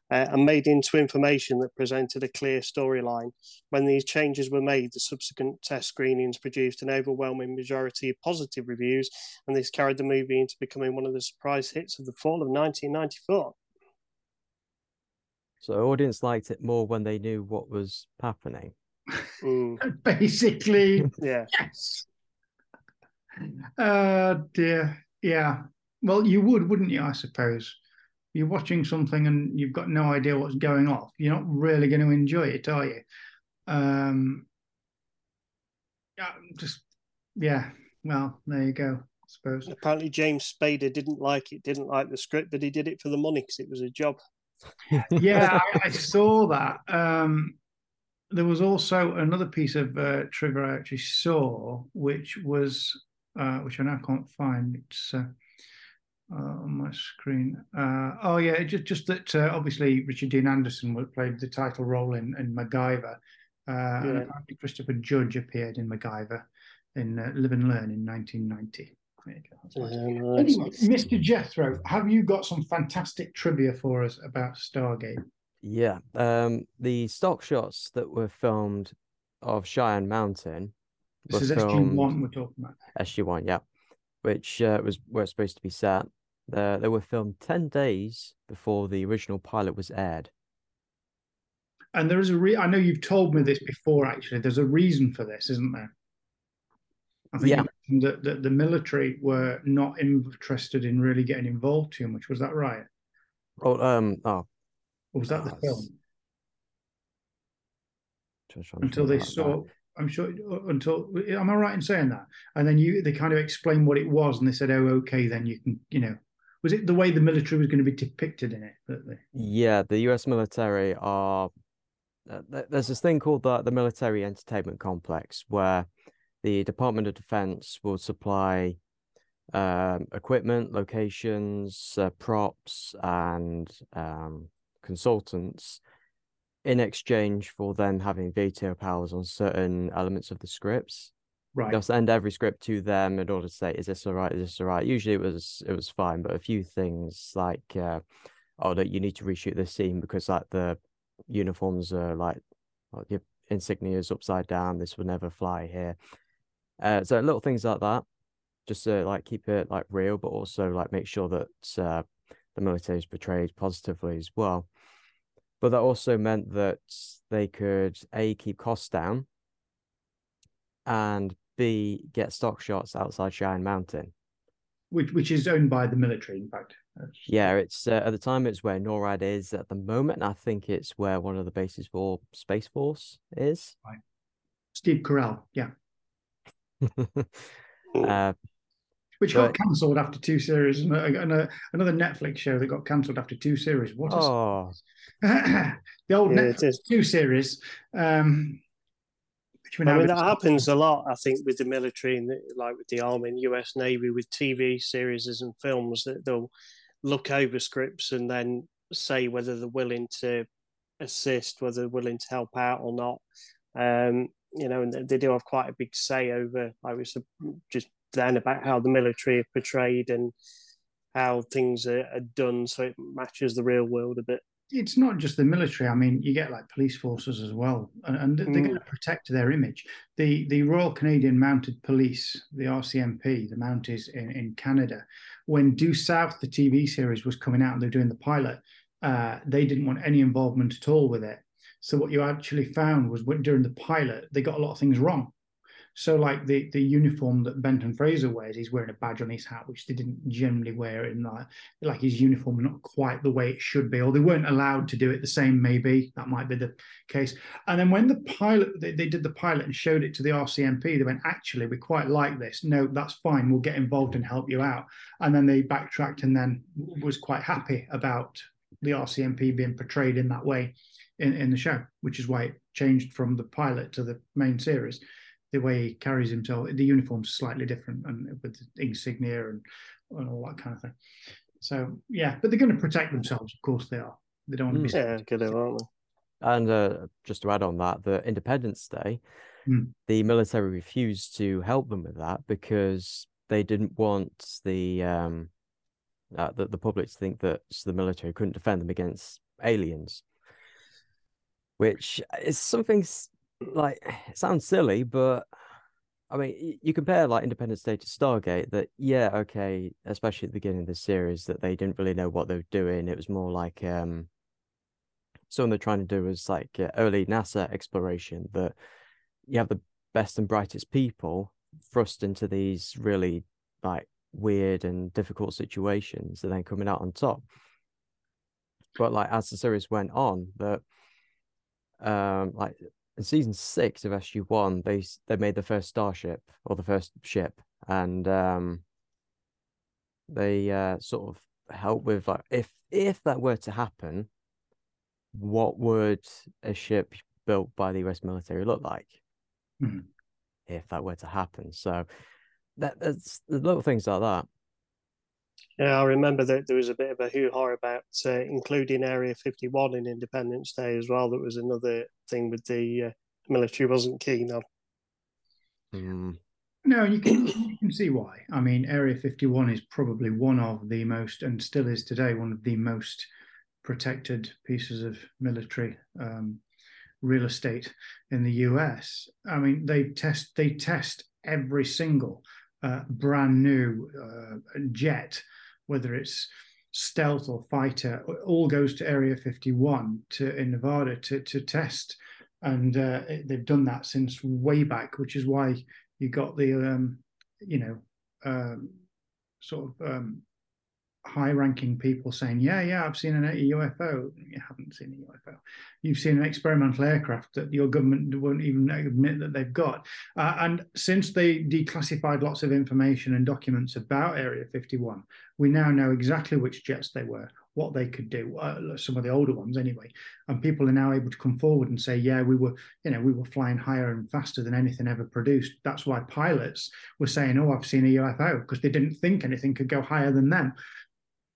uh, and made into information that presented a clear storyline. When these changes were made, the subsequent test screenings produced an overwhelming majority of positive reviews, and this carried the movie into becoming one of the surprise hits of the fall of 1994. So audience liked it more when they knew what was happening. Mm, basically yeah, yes. Uh dear. Yeah. Well, you would, wouldn't you? I suppose. You're watching something and you've got no idea what's going off. You're not really going to enjoy it, are you? Um. Yeah. Just. Yeah. Well, there you go. I suppose. apparently James Spader didn't like it, didn't like the script, but he did it for the money because it was a job. yeah, I, I saw that. Um, there was also another piece of uh, trivia I actually saw, which was uh, which I now can't find. It's uh, uh, on my screen. Uh, oh yeah, just just that uh, obviously Richard Dean Anderson played the title role in, in MacGyver, uh, and Yeah. apparently Christopher Judge appeared in MacGyver in uh, Live and Learn in 1990. There you go. That's what Uh, nice. Anyway, Mr. Jethro, have you got some fantastic trivia for us about Stargate? Yeah. Um, the stock shots that were filmed of Cheyenne Mountain, This is SG1 we're talking about. SG1, yeah, which uh, was where it's supposed to be set. Uh, they were filmed 10 days before the original pilot was aired. And there is a re- I know you've told me this before, actually. There's a reason for this, isn't there? I think Yeah. that, that the military were not interested in really getting involved too much. Was that right? Oh, um, oh, Or was that the Ah, film? it's- just trying to Until they saw, that. I'm sure, until, am I right in saying that? And then you, they kind of explained what it was and they said, oh, okay, then you can, you know, was it the way the military was going to be depicted in it? Yeah, the US military are. Uh, there's this thing called the, the military entertainment complex where the Department of Defense will supply um, equipment, locations, uh, props, and um, consultants in exchange for them having veto powers on certain elements of the scripts. right. They'll send every script to them in order to say, "Is this all right? Is this all right?" Usually, it was it was fine, but a few things like, uh, "Oh, that you need to reshoot this scene because like the uniforms are like, like your insignia is upside down. This would never fly here." Uh, so little things like that, just to like keep it like real, but also like make sure that uh, the military is portrayed positively as well. But that also meant that they could a keep costs down, and b get stock shots outside Cheyenne Mountain, which which is owned by the military, in fact. Yeah, it's uh, at the time it's where NORAD is at the moment. And I think it's where one of the bases for Space Force is. Right. Steve Carell, yeah. uh, Which got cancelled after two series, and, a, and a, another Netflix show that got cancelled after two series. What is oh. the old yeah, Netflix two series? Um, I mean, that happens a lot, I think, with the military and the, like with the army and US Navy, with TV series and films that they'll look over scripts and then say whether they're willing to assist, whether they're willing to help out or not. Um, you know, and they do have quite a big say over. I was just then about how the military are portrayed and how things are, are done, so it matches the real world a bit it's not just the military. I mean, you get like police forces as well, and, and they're mm. going to protect their image. The the Royal Canadian Mounted Police, the RCMP, the Mounties in, in Canada, when Due South, the TV series, was coming out and they're doing the pilot, uh, they didn't want any involvement at all with it. So what you actually found was when, during the pilot, they got a lot of things wrong. So like the the uniform that Benton Fraser wears, he's wearing a badge on his hat, which they didn't generally wear in like like his uniform not quite the way it should be, or they weren't allowed to do it the same. Maybe that might be the case. And then when the pilot they, they did the pilot and showed it to the RCMP, they went, actually, we quite like this. No, that's fine. We'll get involved and help you out. And then they backtracked and then was quite happy about the RCMP being portrayed in that way in, in the show, which is why it changed from the pilot to the main series the way he carries himself. The uniform's slightly different, and with insignia and, and all that kind of thing. So yeah, but they're going to protect themselves. Of course, they are. They don't want to be. Hmm. Yeah, good, aren't they? And uh, just to add on that, the Independence Day, mm. the military refused to help them with that because they didn't want the um, uh, the, the public to think that the military couldn't defend them against aliens, which is something like sounds silly, but I mean, you compare like Independence Day to Stargate. That yeah, okay, especially at the beginning of the series, that they didn't really know what they were doing. It was more like um, something they're trying to do was like uh, early NASA exploration. That you have the best and brightest people thrust into these really like weird and difficult situations, and then coming out on top. But like as the series went on, that um, like in season six of SG One, they they made the first starship or the first ship, and um, they uh, sort of help with like if if that were to happen, what would a ship built by the U.S. military look like? Mm-hmm. If that were to happen, so that that's little things like that. Yeah, I remember that there was a bit of a hoo ha about uh, including Area 51 in Independence Day as well. That was another thing with the uh, military wasn't keen on. Mm. No, you can you can see why. I mean, Area 51 is probably one of the most, and still is today, one of the most protected pieces of military um, real estate in the US. I mean, they test they test every single uh, brand new uh, jet whether it's stealth or fighter, all goes to Area 51 to in Nevada to to test, and uh, they've done that since way back, which is why you got the um, you know um, sort of um, high-ranking people saying, "Yeah, yeah, I've seen an UFO." You haven't seen a UFO. You've seen an experimental aircraft that your government won't even admit that they've got. Uh, and since they declassified lots of information and documents about Area 51, we now know exactly which jets they were, what they could do. Uh, some of the older ones, anyway. And people are now able to come forward and say, "Yeah, we were, you know, we were flying higher and faster than anything ever produced." That's why pilots were saying, "Oh, I've seen a UFO," because they didn't think anything could go higher than them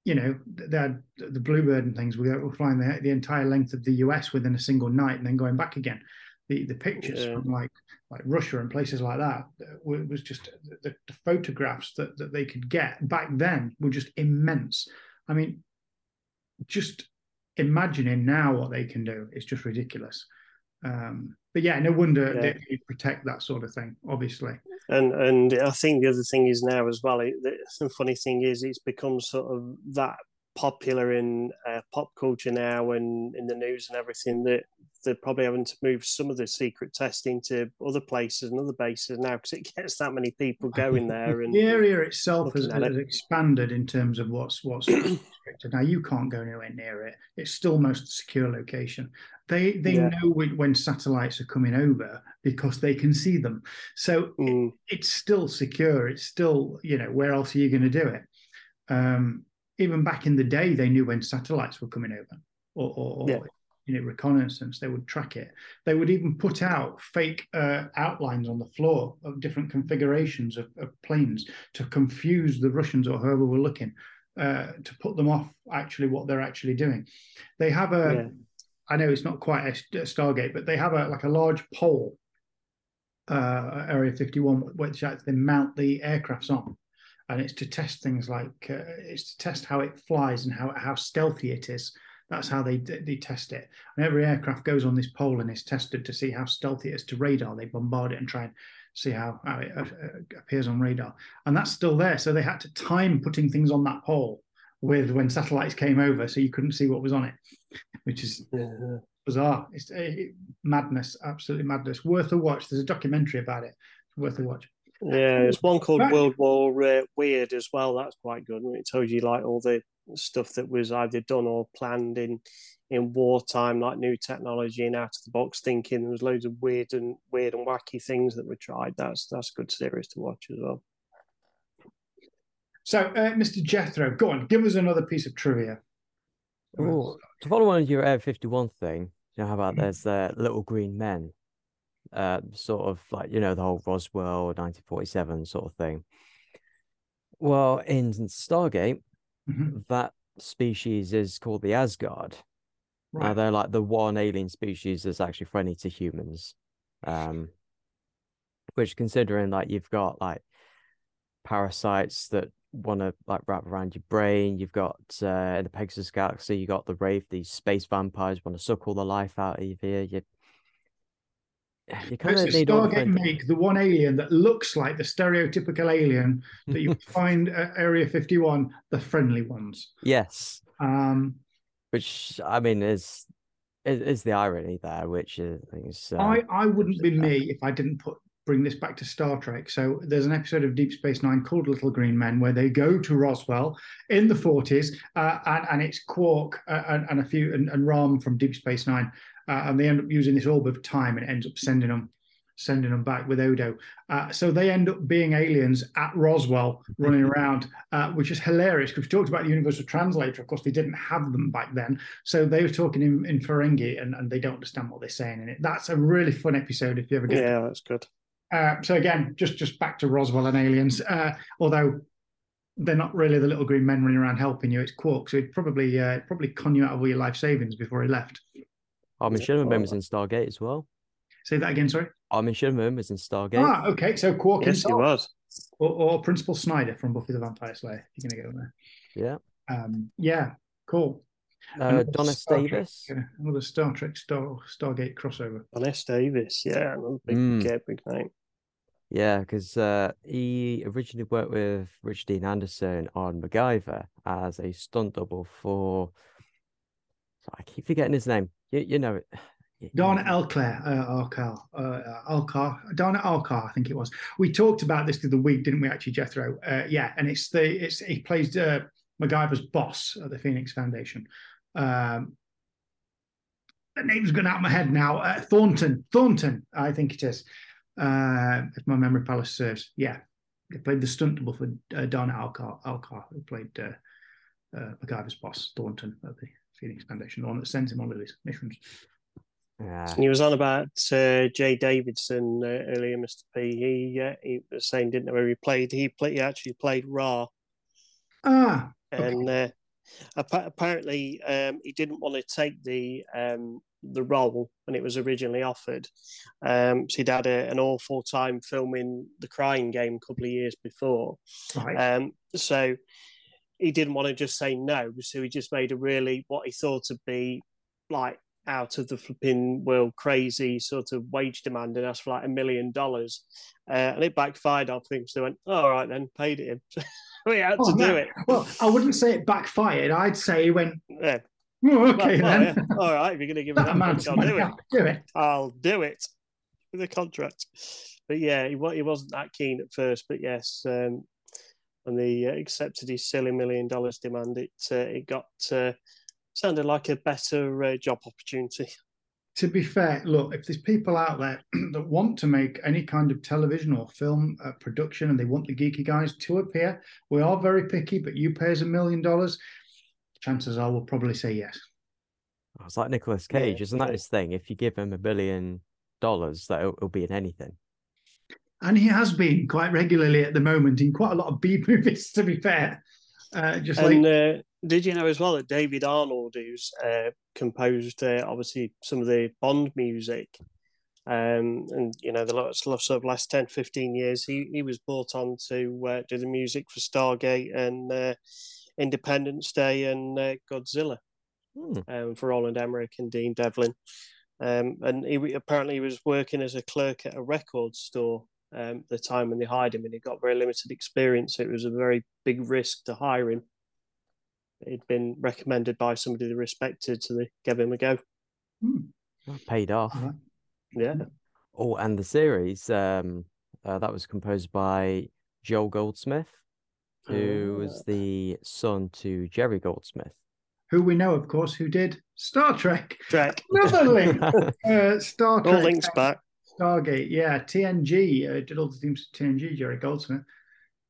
you know, they had the Bluebird and things. We were flying the, the entire length of the US within a single night and then going back again. The the pictures yeah. from like like Russia and places like that it was just the, the, photographs that, that they could get back then were just immense. I mean, just imagining now what they can do is just ridiculous. Um, but yeah, no wonder Yeah. they, protect that sort of thing. Obviously, And and I think the other thing is now as well. It, the, the funny thing is, it's become sort of that popular in uh, pop culture now and in the news and everything that they're probably having to move some of the secret testing to other places and other bases now because it gets that many people going there. And the area itself has, has expanded in terms of what's what's restricted. Now you can't go anywhere near it. It's still most secure location. They they Yeah. know when, when satellites are coming over because they can see them. So Mm, it's still secure. It's still, you know, where else are you going to do it? Um, even back in the day, they knew when satellites were coming over or, or, or Yeah. You know, reconnaissance. They would track it. They would even put out fake uh, outlines on the floor of different configurations of, of planes to confuse the Russians or whoever were looking, uh, to put them off actually what they're actually doing. They have a, Yeah. I know it's not quite a, Stargate, but they have a like a large pole, uh, Area 51, which they mount the aircrafts on, and it's to test things like uh, it's to test how it flies and how how stealthy it is. That's how they they test it. And every aircraft goes on this pole and is tested to see how stealthy it is to radar. They bombard it and try and see how, how it uh, uh, appears on radar, and that's still there. So they had to time putting things on that pole with when satellites came over, so you couldn't see what was on it, which is yeah. bizarre. It's uh, madness, absolutely madness. Worth a watch. There's a documentary about it. It's worth a watch. Yeah, there's one called Right. World War uh, Weird as well. That's quite good. It tells you like all the stuff that was either done or planned in in wartime, like new technology and out of the box thinking. There was loads of weird and weird and wacky things that were tried. That's that's a good series to watch as well. So, uh, Mr. Jethro, go on, give us another piece of trivia. Oh, to follow on your Air 51 thing, you know how about there's uh, little green men, uh, sort of like, you know, the whole Roswell 1947 sort of thing. Well, in Stargate, Mhm. that species is called the Asgard. Right. they're like the one alien species that's actually friendly to humans. Um, which considering like you've got like parasites that want to like wrap around your brain. You've got uh, in the Pegasus Galaxy, you got the Wraith, these space vampires want to suck all the life out of you. You, you kind of need Stargate make the one alien that looks like the stereotypical alien that you find at Area 51, the friendly ones. yes, Um, which I mean is is, is the irony there, which is, I think is. Uh, I, I wouldn't be me if I didn't put bring this back to Star Trek. So there's an episode of Deep Space Nine called Little Green Men where they go to Roswell in the 40s, uh, and, and it's Quark uh, and, and a few and, and Rom from Deep Space Nine, uh, and they end up using this orb of time and ends up sending them sending them back with Odo. Uh, so they end up being aliens at Roswell running around, uh, which is hilarious because we talked about the universal translator. Of course, they didn't have them back then. So they were talking in, in Ferengi and, and they don't understand what they're saying in it. That's a really fun episode if you ever get Yeah, that's good. Uh, so again, just just back to Roswell and aliens. Uh, although they're not really the little green men running around helping you. It's Quark, so he'd probably uh, probably con you out of all your life savings before he left. Armin Shimerman was in Stargate as well. Say that again. Sorry. Armin Shimerman was in Stargate. Ah, okay. So Quark Yes, he was. or, or Principal Snyder from Buffy the Vampire Slayer. You're gonna go there. Yeah. Um, yeah, cool. Uh, Another Donna Star Trek, Davis. uh, another Star Trek Star Stargate crossover. Don S. Davis. Yeah, another big, Mm. yeah, big name. Yeah, because uh, he originally worked with Richard Dean Anderson on MacGyver as a stunt double for. So I keep forgetting his name. You, you know it. You- you Donna know- Elclair, uh, Alcar, uh, Alcar, Dana Elcar, I think it was. We talked about this the other week, didn't we? Actually, Jethro. Uh, yeah, and it's the it's he plays uh, MacGyver's boss at the Phoenix Foundation. Um, the name's gone out of my head now. Uh, Thornton, Thornton, I think it is. Uh, if my memory palace serves, yeah, he played the stunt double for uh, Dana Elcar, Alcar, who played uh, uh, MacGyver's boss, Thornton, at the Phoenix Foundation, the one that sends him on these missions. Yeah. And he was on about uh, Jaye Davidson uh, earlier, Mr. P. He uh, he was saying didn't know where he played. He play, he actually played Ra, Ah, Okay. and uh, appa- apparently um, he didn't want to take the um, the role when it was originally offered. Um, so he'd had a, an awful time filming the Crying Game a couple of years before. right. Um, so he didn't want to just say no. So he just made a really what he thought to be like out of the flipping world crazy sort of wage demand and asked for like a million dollars. Uh, and it backfired on things. They went, all right, then, paid it him. we had oh, to no. do it. Well, I wouldn't say it backfired. I'd say he went, yeah. Oh, okay, well, then. yeah. All right, if you're going to give me that, much, I'll do it. do it. I'll do it with the contract. But yeah, he, he wasn't that keen at first. But yes, um, when they uh, accepted his silly million dollars demand, it uh, it got uh, sounded like a better uh, job opportunity. To be fair, look, if there's people out there that want to make any kind of television or film uh, production and they want the geeky guys to appear, we are very picky, but you pay us a million dollars, chances are we'll probably say yes. Oh, it's like Nicolas Cage, yeah, isn't that his thing? If you give him a billion dollars, that it'll, it'll be in anything. And he has been quite regularly at the moment in quite a lot of B movies, to be fair. Uh, just and, like uh, did you know as well that David Arnold, who's uh, composed uh, obviously some of the Bond music, um, and you know the last, sort of last 10, 15 years, he, he was brought on to uh, do the music for Stargate and uh, Independence Day and Godzilla hmm. um, for Roland Emmerich and Dean Devlin. Um, and he apparently he was working as a clerk at a record store um, the time when they hired him, and he got very limited experience. So it was a very big risk to hire him. He'd been recommended by somebody they respected, so they gave him a go. Hmm. Paid off. Uh-huh. Yeah. Oh, and the series um, uh, that was composed by Joel Goldsmith, who uh, was the son to Jerry Goldsmith. Who we know, of course, who did Star Trek. Trek. Another link. uh, Star Trek. All links back. Stargate, yeah, TNG uh, did all the themes for TNG, Jerry Goldsmith,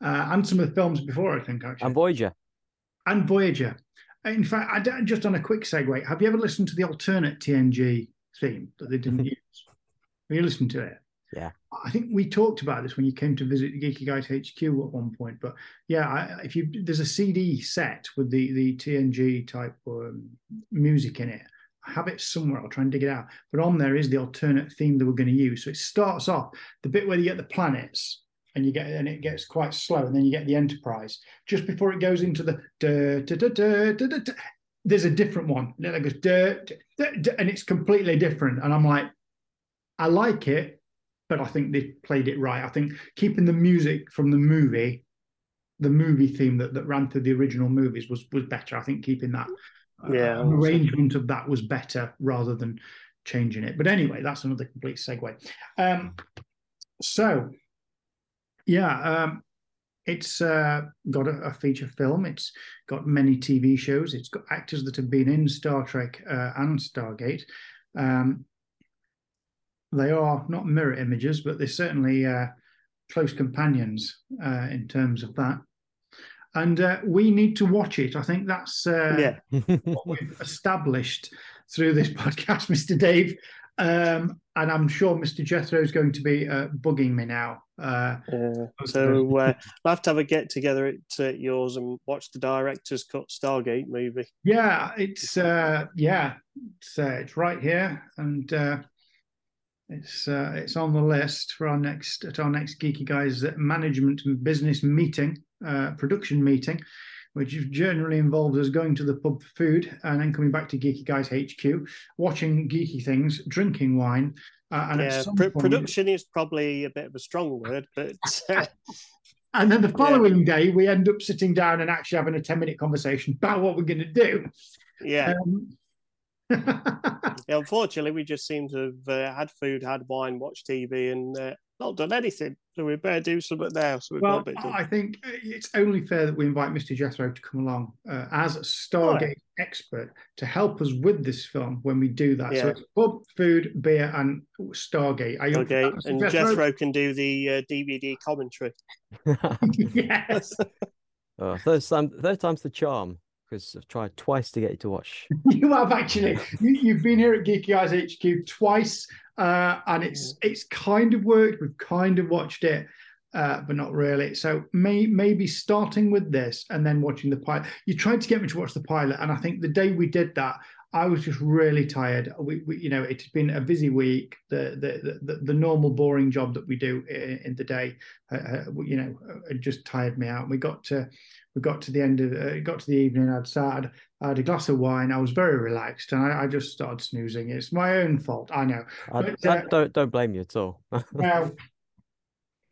uh, and some of the films before, I think, actually. And Voyager. And Voyager. In fact, I, just on a quick segue, have you ever listened to the alternate TNG theme that they didn't use? Have you listened to it? Yeah. I think we talked about this when you came to visit Geeky Guys HQ at one point. But yeah, I, if you there's a CD set with the the TNG type um, music in it I have it somewhere. I'll try and dig it out. But on there is the alternate theme that we're going to use. So it starts off the bit where you get the planets and you get and it gets quite slow, and then you get the Enterprise just before it goes into the da, da, da, da, da, da, there's a different one. And then it goes da, da, da, and it's completely different. And I'm like, I like it, but I think they played it right. I think keeping the music from the movie, the movie theme that, that ran through the original movies was was better. I think keeping that yeah, uh, arrangement of that was better rather than changing it. But anyway, that's another complete segue. Um, so, yeah, um, it's uh, got a, a, feature film. It's got many TV shows. It's got actors that have been in Star Trek uh, and Stargate. Um, they are not mirror images, but they're certainly uh, close companions uh, in terms of that and uh, we need to watch it. I think that's uh, yeah. what we've established through this podcast, Mr. Dave. Um, and I'm sure Mr. Jethro is going to be uh, bugging me now. Uh, so uh, I'll have to have a get together at yours and watch the director's cut Stargate movie. Yeah, it's uh, yeah, it's, uh, it's right here, and uh, it's uh, it's on the list for our next at our next Geeky Guys management and business meeting uh, production meeting, which generally involves us going to the pub for food and then coming back to Geeky Guys HQ, watching geeky things, drinking wine. Uh, and yeah, pr- point, production is probably a bit of a strong word, but. Uh, and then the following yeah. day, we end up sitting down and actually having a 10 minute conversation about what we're going to do. Yeah. Um, yeah, unfortunately, we just seem to have uh, had food, had wine, watched TV, and uh, not done anything. So we better do something now. So well, I think it's only fair that we invite Mr. Jethro to come along uh, as a Stargate right. expert to help us with this film when we do that. Yeah. So it's pub, food, beer, and Stargate. Are you okay, and Jethro? Jethro? can do the uh, DVD commentary. yes. oh, third, time, third time's the charm because I've tried twice to get you to watch. you have actually. you, have been here at Geeky Guys HQ twice, uh, and it's it's kind of worked. We've kind of watched it, uh, but not really. So may, maybe starting with this and then watching the pilot. You tried to get me to watch the pilot, and I think the day we did that, I was just really tired. We, we you know, it's been a busy week. The the the, the normal boring job that we do in, in the day, uh, uh you know, uh, just tired me out. We got to we got to the end of uh, got to the evening. I'd started. I had a glass of wine. I was very relaxed, and I, I just started snoozing. It's my own fault. I know. I, but, I uh, don't don't blame you at all. now,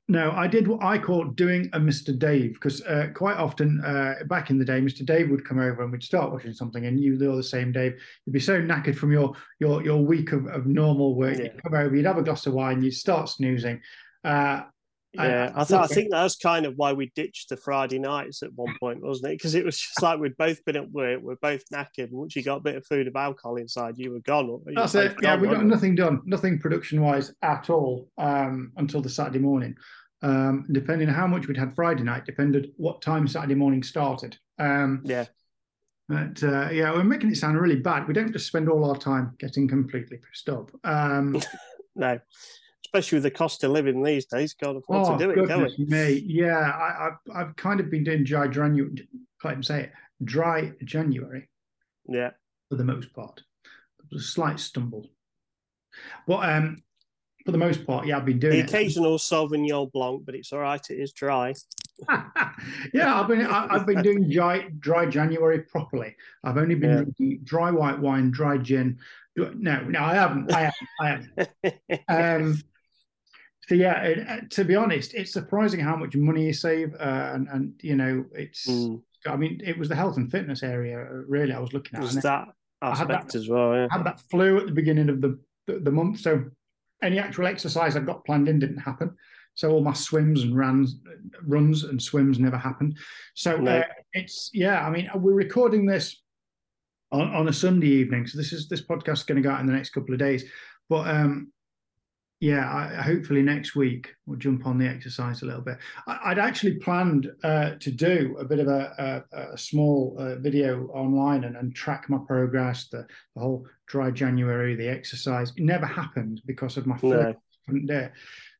no, I did what I call doing a Mr. Dave because uh, quite often uh, back in the day, Mr. Dave would come over and we'd start watching something, and you, are the same Dave. You'd be so knackered from your your your week of, of normal work. Yeah. You'd come over, you'd have a glass of wine, you'd start snoozing. Uh, yeah, I, I, th- I, think that's kind of why we ditched the Friday nights at one point, wasn't it? Because it was just like we'd both been at work, we're both knackered, and once you got a bit of food of alcohol inside, you were gone. You that's were it. yeah, we got nothing done, nothing production wise at all um, until the Saturday morning um, depending on how much we'd had Friday night, depended what time Saturday morning started. Um, yeah. But uh, yeah, we're making it sound really bad. We don't just spend all our time getting completely pissed up. Um, no, especially with the cost of living these days. Can't afford oh, to do it, can we? Me. Yeah, I, have I've kind of been doing dry January. Can't even say it. Dry January. Yeah. For the most part, a slight stumble. But um, for the most part, yeah, I've been doing the it. occasional Sauvignon Blanc, but it's all right. It is dry. yeah, I've been I, have been doing dry dry January properly. I've only been yeah. drinking dry white wine, dry gin. No, no, I haven't. I haven't. I haven't. um, so yeah, it, uh, to be honest, it's surprising how much money you save, uh, and and you know, it's. Mm. I mean, it was the health and fitness area. Really, I was looking at. Was that aspect that, as well? Yeah. I had that flu at the beginning of the the, the month, so any actual exercise I've got planned in didn't happen. So all my swims and runs, runs and swims never happened. So no. uh, it's yeah. I mean, we're recording this on, on a Sunday evening, so this is this podcast is going to go out in the next couple of days. But um, yeah, I, hopefully next week we'll jump on the exercise a little bit. I, would actually planned uh, to do a bit of a, a, a small uh, video online and, and, track my progress, the, the, whole dry January, the exercise. It never happened because of my foot no.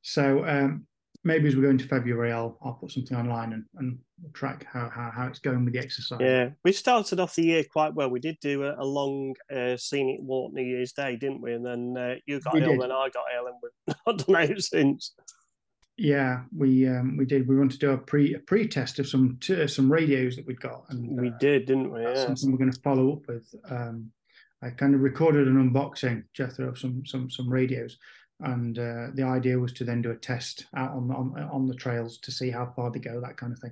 So um, maybe as we go into February, I'll I'll put something online and, and track how, how how it's going with the exercise. Yeah, we started off the year quite well. We did do a, a long uh, scenic walk New Year's Day, didn't we? And then uh, you got we ill, did. then I got ill, and we've not done it since. Yeah, we um, we did. We wanted to do a pre a pre test of some t- some radios that we'd got, and we uh, did, didn't we? Yeah. something we're going to follow up with. Um, I kind of recorded an unboxing, Jethro, of some some some radios, and uh, the idea was to then do a test out on, on on the trails to see how far they go, that kind of thing.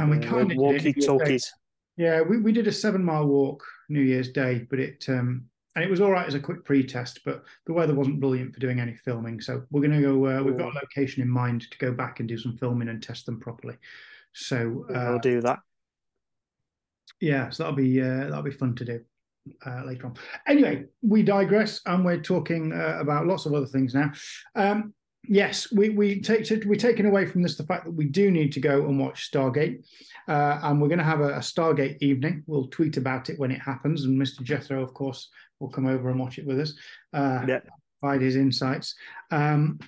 And we kind of walkie talkies. Yeah, we, we did a seven mile walk New Year's Day, but it um and it was all right as a quick pre-test, but the weather wasn't brilliant for doing any filming. So we're going to go. Uh, we've got a location in mind to go back and do some filming and test them properly. So uh, I'll do that. Yeah, so that'll be uh, that'll be fun to do uh, later on. Anyway, we digress, and we're talking uh, about lots of other things now. Um, yes, we we take we're taking away from this the fact that we do need to go and watch Stargate, uh, and we're going to have a, a, Stargate evening. We'll tweet about it when it happens, and Mr. Jethro, of course, will come over and watch it with us. Uh, yeah. Provide his insights. Um,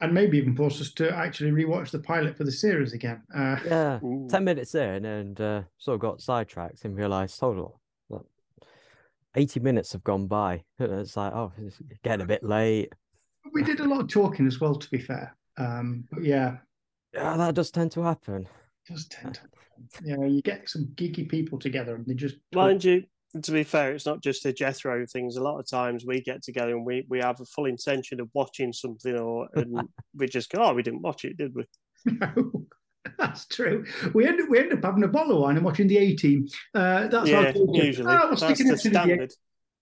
and maybe even force us to actually rewatch the pilot for the series again. Uh, yeah, Ooh. ten minutes in, and uh, sort of got sidetracked and realised, hold on, 80 minutes have gone by. It's like, oh, it's getting a bit late. We did a lot of talking as well, to be fair. Um, but yeah. Yeah, that does tend to happen. It does tend to happen. You know, you get some geeky people together and they just. Mind you, to be fair, it's not just the Jethro things. A lot of times we get together and we, we have a full intention of watching something, or and we just go, "Oh, we didn't watch it, did we?" No. That's true. We end up we end up having a bottle of wine and watching the A Team. Uh, that's yeah, usually. Oh, that's the standard.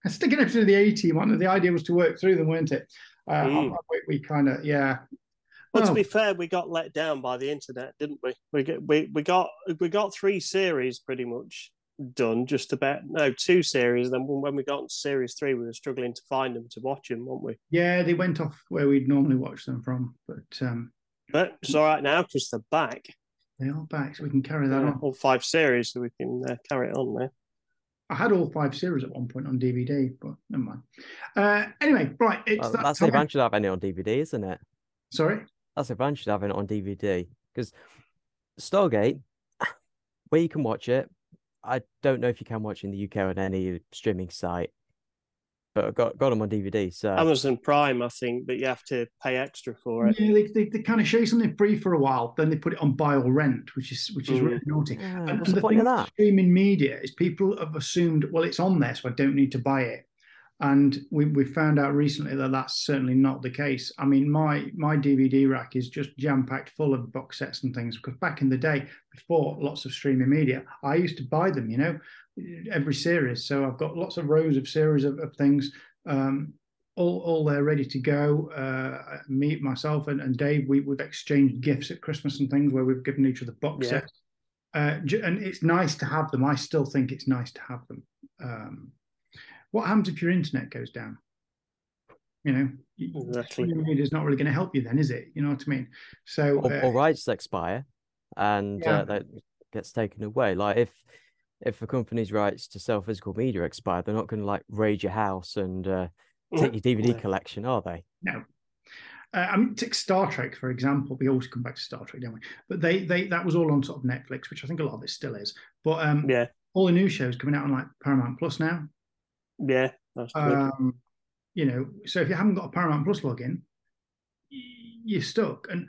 The, sticking up to the A Team on. The idea was to work through them, weren't it? Uh, mm. We, we kind of yeah. Well, oh. to be fair, we got let down by the internet, didn't we? We get we, we got we got three series pretty much done, just about no two series. Then when we got to series three, we were struggling to find them to watch them, weren't we? Yeah, they went off where we'd normally watch them from, but um, but it's all right now because they're back. They are back, so we can carry that yeah, on. All five series, so we can uh, carry it on there. I had all five series at one point on DVD, but never mind. Uh, anyway, right. It's well, that that's time. the advantage of having it on DVD, isn't it? Sorry? That's the advantage of having it on DVD because Stargate, where you can watch it, I don't know if you can watch in the UK on any streaming site, but I got got them on DVD. So Amazon Prime, I think, but you have to pay extra for it. Yeah, they, they, they kind of show you something free for a while, then they put it on buy or rent, which is which is Mm. really naughty. Yeah, And, what's and the the point thing of that? streaming media is people have assumed, well, it's on there, so I don't need to buy it. And we we found out recently that that's certainly not the case. I mean, my my DVD rack is just jam packed full of box sets and things. Because back in the day, before lots of streaming media, I used to buy them. You know, every series. So I've got lots of rows of series of, of things. Um, all, all there ready to go. Uh, me, myself, and, and Dave, we, we've exchanged gifts at Christmas and things where we've given each other box Yeah. sets. Uh, and it's nice to have them. I still think it's nice to have them. Um, what happens if your internet goes down? You know, Exactly. streaming media is not really going to help you then, is it? You know what I mean? So, or, uh, or rights expire and Yeah. uh, that gets taken away. Like if if a company's rights to sell physical media expire, they're not going to like raid your house and uh, take your DVD No. collection, are they? Uh, I mean, take Star Trek for example. We always come back to Star Trek, don't we? But they they that was all on sort of Netflix, which I think a lot of it still is. But um, Yeah, all the new shows coming out on like Paramount Plus now. Yeah. Um, you know, so if you haven't got a Paramount Plus login, you're stuck. And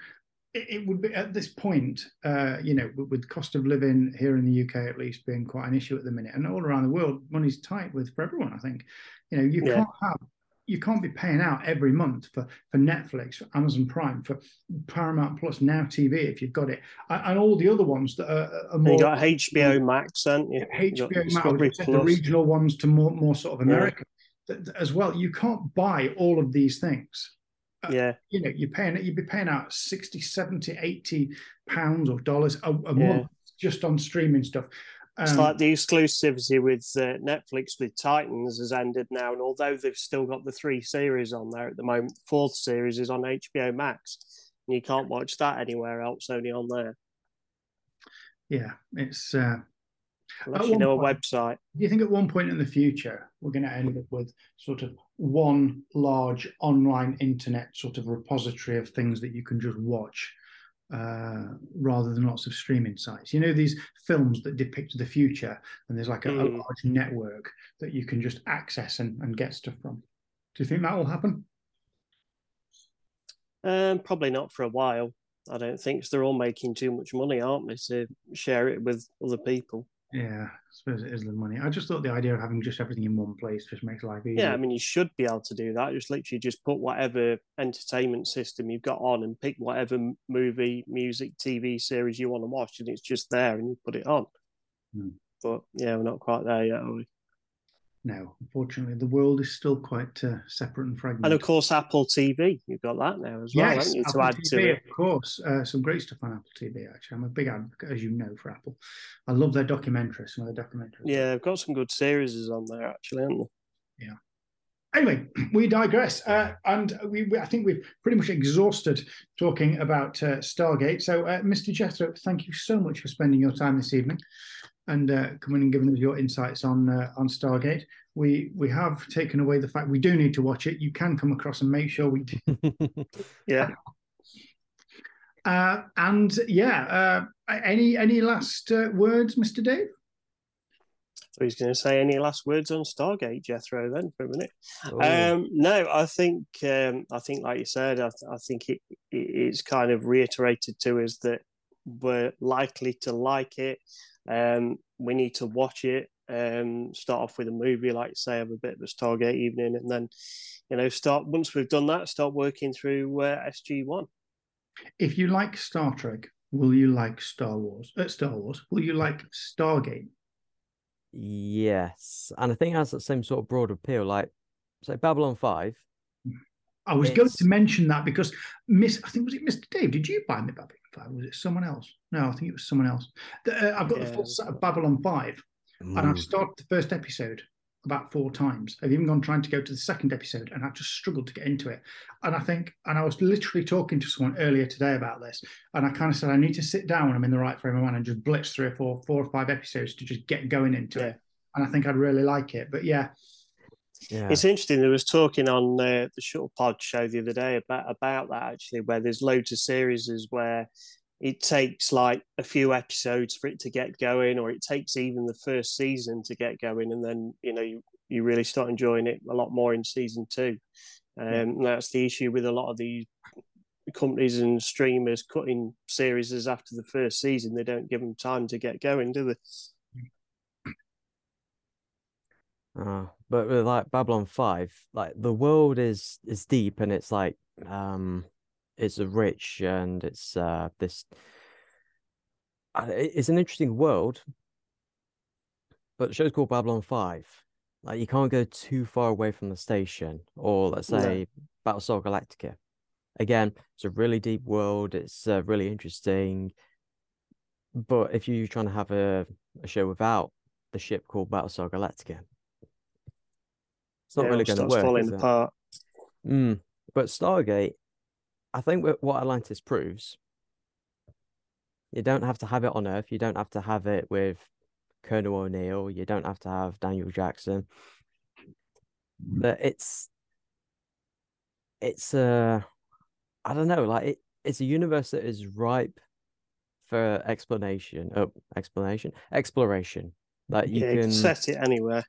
it, it would be at this point, uh, you know, with, with cost of living here in the UK at least being quite an issue at the minute, and all around the world, money's tight with for everyone. I think, you know, you Yeah. can't have. You can't be paying out every month for, for Netflix, for Amazon Prime, for Paramount Plus, Now TV if you've got it, and, and all the other ones that are, are more you got HBO Max, haven't you? HBO Max, the regional ones to more, more sort of Yeah. America th- as well. You can't buy all of these things. Uh, yeah, You know, you're paying you'd be paying out 60, 70, 80 pounds or dollars a, a Yeah. month just on streaming stuff. It's Um, like the exclusivity with uh, Netflix with Titans has ended now, and although they've still got the three series on there at the moment, the fourth series is on HBO Max, and you can't watch that anywhere else, only on there. yeah, it's. Uh, Unless you know a point- website. do you think at one point in the future we're going to end up with sort of one large online internet sort of repository of things that you can just watch uh, rather than lots of streaming sites? You know, these films that depict the future, and there's like a, a Mm. large network that you can just access and, and get stuff from. Do you think that will happen? Um, probably not for a while. I don't think 'cause they're all making too much money, aren't they, to share it with other people. Yeah, I suppose it is the money. I just thought the idea of having just everything in one place just makes life easier. Yeah, I mean, you should be able to do that. Just literally just put whatever entertainment system you've got on and pick whatever movie, music, TV series you want to watch, and it's just there and you put it on. Hmm. But yeah, we're not quite there yet, are we? No, unfortunately, the world is still quite uh, separate and fragmented. And of course, Apple TV, you've got that now as well, yes, Apple to TV, to of course. Uh, some great stuff on Apple TV. Actually, I'm a big advocate, as you know, for Apple. I love their documentaries. Some of their documentaries. Yeah, they've got some good series on there, actually, haven't they? Yeah. Anyway, we digress, uh, and we, we- I think we've pretty much exhausted talking about uh, Stargate. So, uh, Mr. Jethro, thank you so much for spending your time this evening and uh, coming and giving us your insights on uh, on Stargate. We we have taken away the fact we do need to watch it. You can come across and make sure we do. Yeah. Uh, and yeah, uh, any any last uh, words, Mr. Dave? So he's going to say any last words on Stargate, Jethro, then for a minute. Oh, Um, no, I think um, I think, like you said, I, I think it, it it's kind of reiterated to us that we're likely to like it. Um, we need to watch it. Um, start off with a movie, like you say, have a bit of a Stargate evening, and then you know, start once we've done that, start working through uh, SG One. If you like Star Trek, will you like Star Wars? Uh, Star Wars. Will you like Stargate? yes, and I think it has that same sort of broad appeal. Like, say Babylon Five. I was going to mention that because Miss, I think was it Mr. Dave? Did you buy me Babylon Five? Was it someone else? No, I think it was someone else. The- uh, I've got the full set of Babylon Five, and I've Mm. started the first episode about four times. I've even gone trying to go to the second episode, and I've just struggled to get into it. And I think, and I was literally talking to someone earlier today about this, and I kind of said I need to sit down when I'm in the right frame of mind and just blitz three or four, four or five episodes to just get going into Yeah. it. And I think I'd really like it. But yeah, Yeah. It's interesting. There was talking on uh, the Shuttle Pod show the other day about about that actually, where there's loads of series where it takes like a few episodes for it to get going, or it takes even the first season to get going, and then you know you, you really start enjoying it a lot more in season two. Um, That's the issue with a lot of these companies and streamers cutting series after the first season. They don't give them time to get going, do they? Uh, but with like Babylon Five, like the world is is deep and it's like um it's rich and it's uh this uh, it's an interesting world. But the show's called Babylon Five. Like you can't go too far away from the station, or let's say no. Battlestar Galactica. Again, it's a really deep world. It's uh, really interesting. But if you're trying to have a, a show without the ship called Battlestar Galactica, it's not yeah, really going to work. Falling apart. Mm. But Stargate, I think what Atlantis proves, you don't have to have it on Earth. You don't have to have it with Colonel O'Neill. You don't have to have Daniel Jackson. But it's it's a I don't know, like it, it's a universe that is ripe for explanation. Oh, explanation, exploration. Like you, yeah, can, you can set it anywhere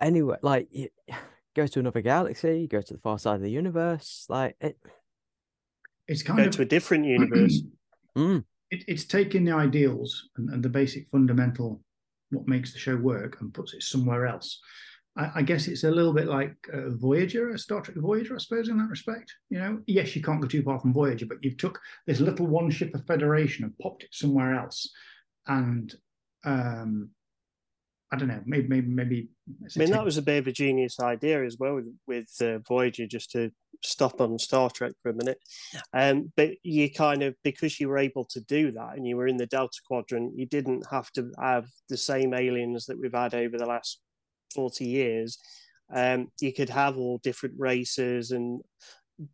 anywhere. Like you, go to another galaxy, go to the far side of the universe. Like it, it's kind go of to a different universe. mm. it, it's taking the ideals and, and, the basic fundamental what makes the show work and puts it somewhere else. I, I guess it's a little bit like uh, Voyager, a Star Trek Voyager, I suppose, in that respect. You know, yes, you can't go too far from Voyager, but you've took this little one ship of Federation and popped it somewhere else, and um, I don't know, maybe maybe maybe. I mean, that was a bit of a genius idea as well with, with uh, Voyager, just to stop on Star Trek for a minute. Um, but you kind of because you were able to do that and you were in the Delta Quadrant, you didn't have to have the same aliens that we've had over the last forty years. Um, you could have all different races and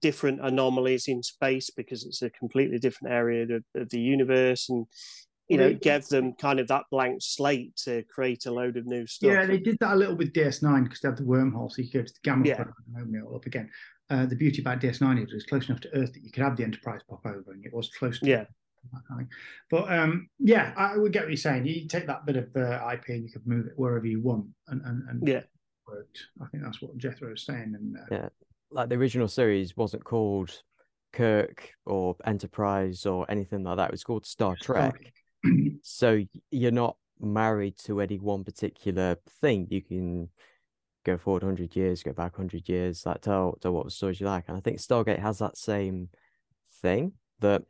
different anomalies in space because it's a completely different area of, of the universe and you know, give them kind of that blank slate to create a load of new stuff. Yeah, they did that a little with DS9 because they had the wormhole, so you could go to the gamma yeah. and open it all up again. Uh, the beauty about DS9 is it was close enough to Earth that you could have the Enterprise pop over, and it was close to yeah. But um, yeah, I would get what you're saying. You take that bit of uh, IP and you could move it wherever you want, and and, and yeah, worked. I think that's what Jethro was saying. And uh, yeah, like the original series wasn't called Kirk or Enterprise or anything like that. It was called Star Trek so you're not married to any one particular thing. You can go forward 100 years, go back 100 years, like tell, tell what stories you like. And I think Stargate has that same thing that,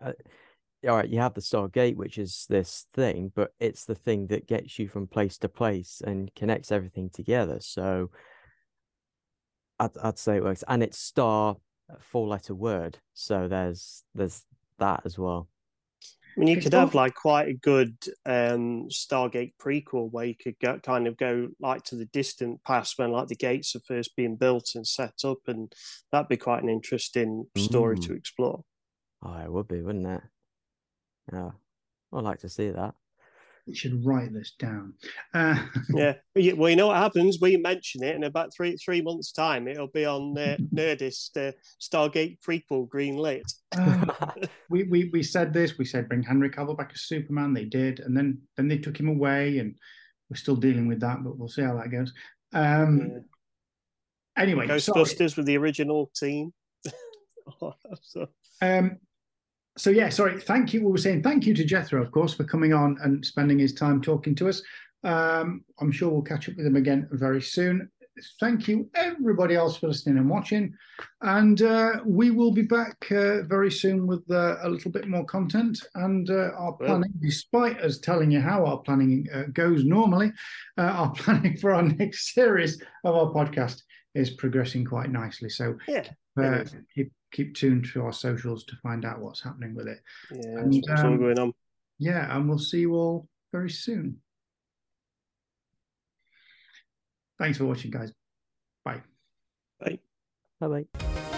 uh, all right, you have the Stargate, which is this thing, but it's the thing that gets you from place to place and connects everything together. So I'd, I'd say it works. And it's star, four letter word. So there's, there's that as well. I mean, you could have like quite a good um, Stargate prequel where you could go, kind of go like to the distant past when like the gates are first being built and set up, and that'd be quite an interesting story mm. to explore. Oh, it would be, wouldn't it? Yeah, I'd like to see that we should write this down. Uh, yeah, well, you know what happens? We mention it in about three three months' time. It'll be on uh, Nerdist uh, Stargate prequel green lit. Uh, we, we we said this. We said bring Henry Cavill back as Superman. They did, and then then they took him away, and we're still dealing with that. But we'll see how that goes. Um, yeah. Anyway, Ghostbusters sorry. with the original team. so. Um, so yeah, sorry. Thank you. We were saying thank you to Jethro, of course, for coming on and spending his time talking to us. Um, I'm sure we'll catch up with him again very soon. Thank you, everybody else, for listening and watching. And uh, we will be back uh, very soon with uh, a little bit more content and uh, our planning, well, despite us telling you how our planning uh, goes normally, uh, our planning for our next series of our podcast is progressing quite nicely. So yeah, keep keep tuned to our socials to find out what's happening with it. Yeah, and, what's um, going on. Yeah, and we'll see you all very soon. Thanks for watching, guys. Bye. Bye. Bye bye.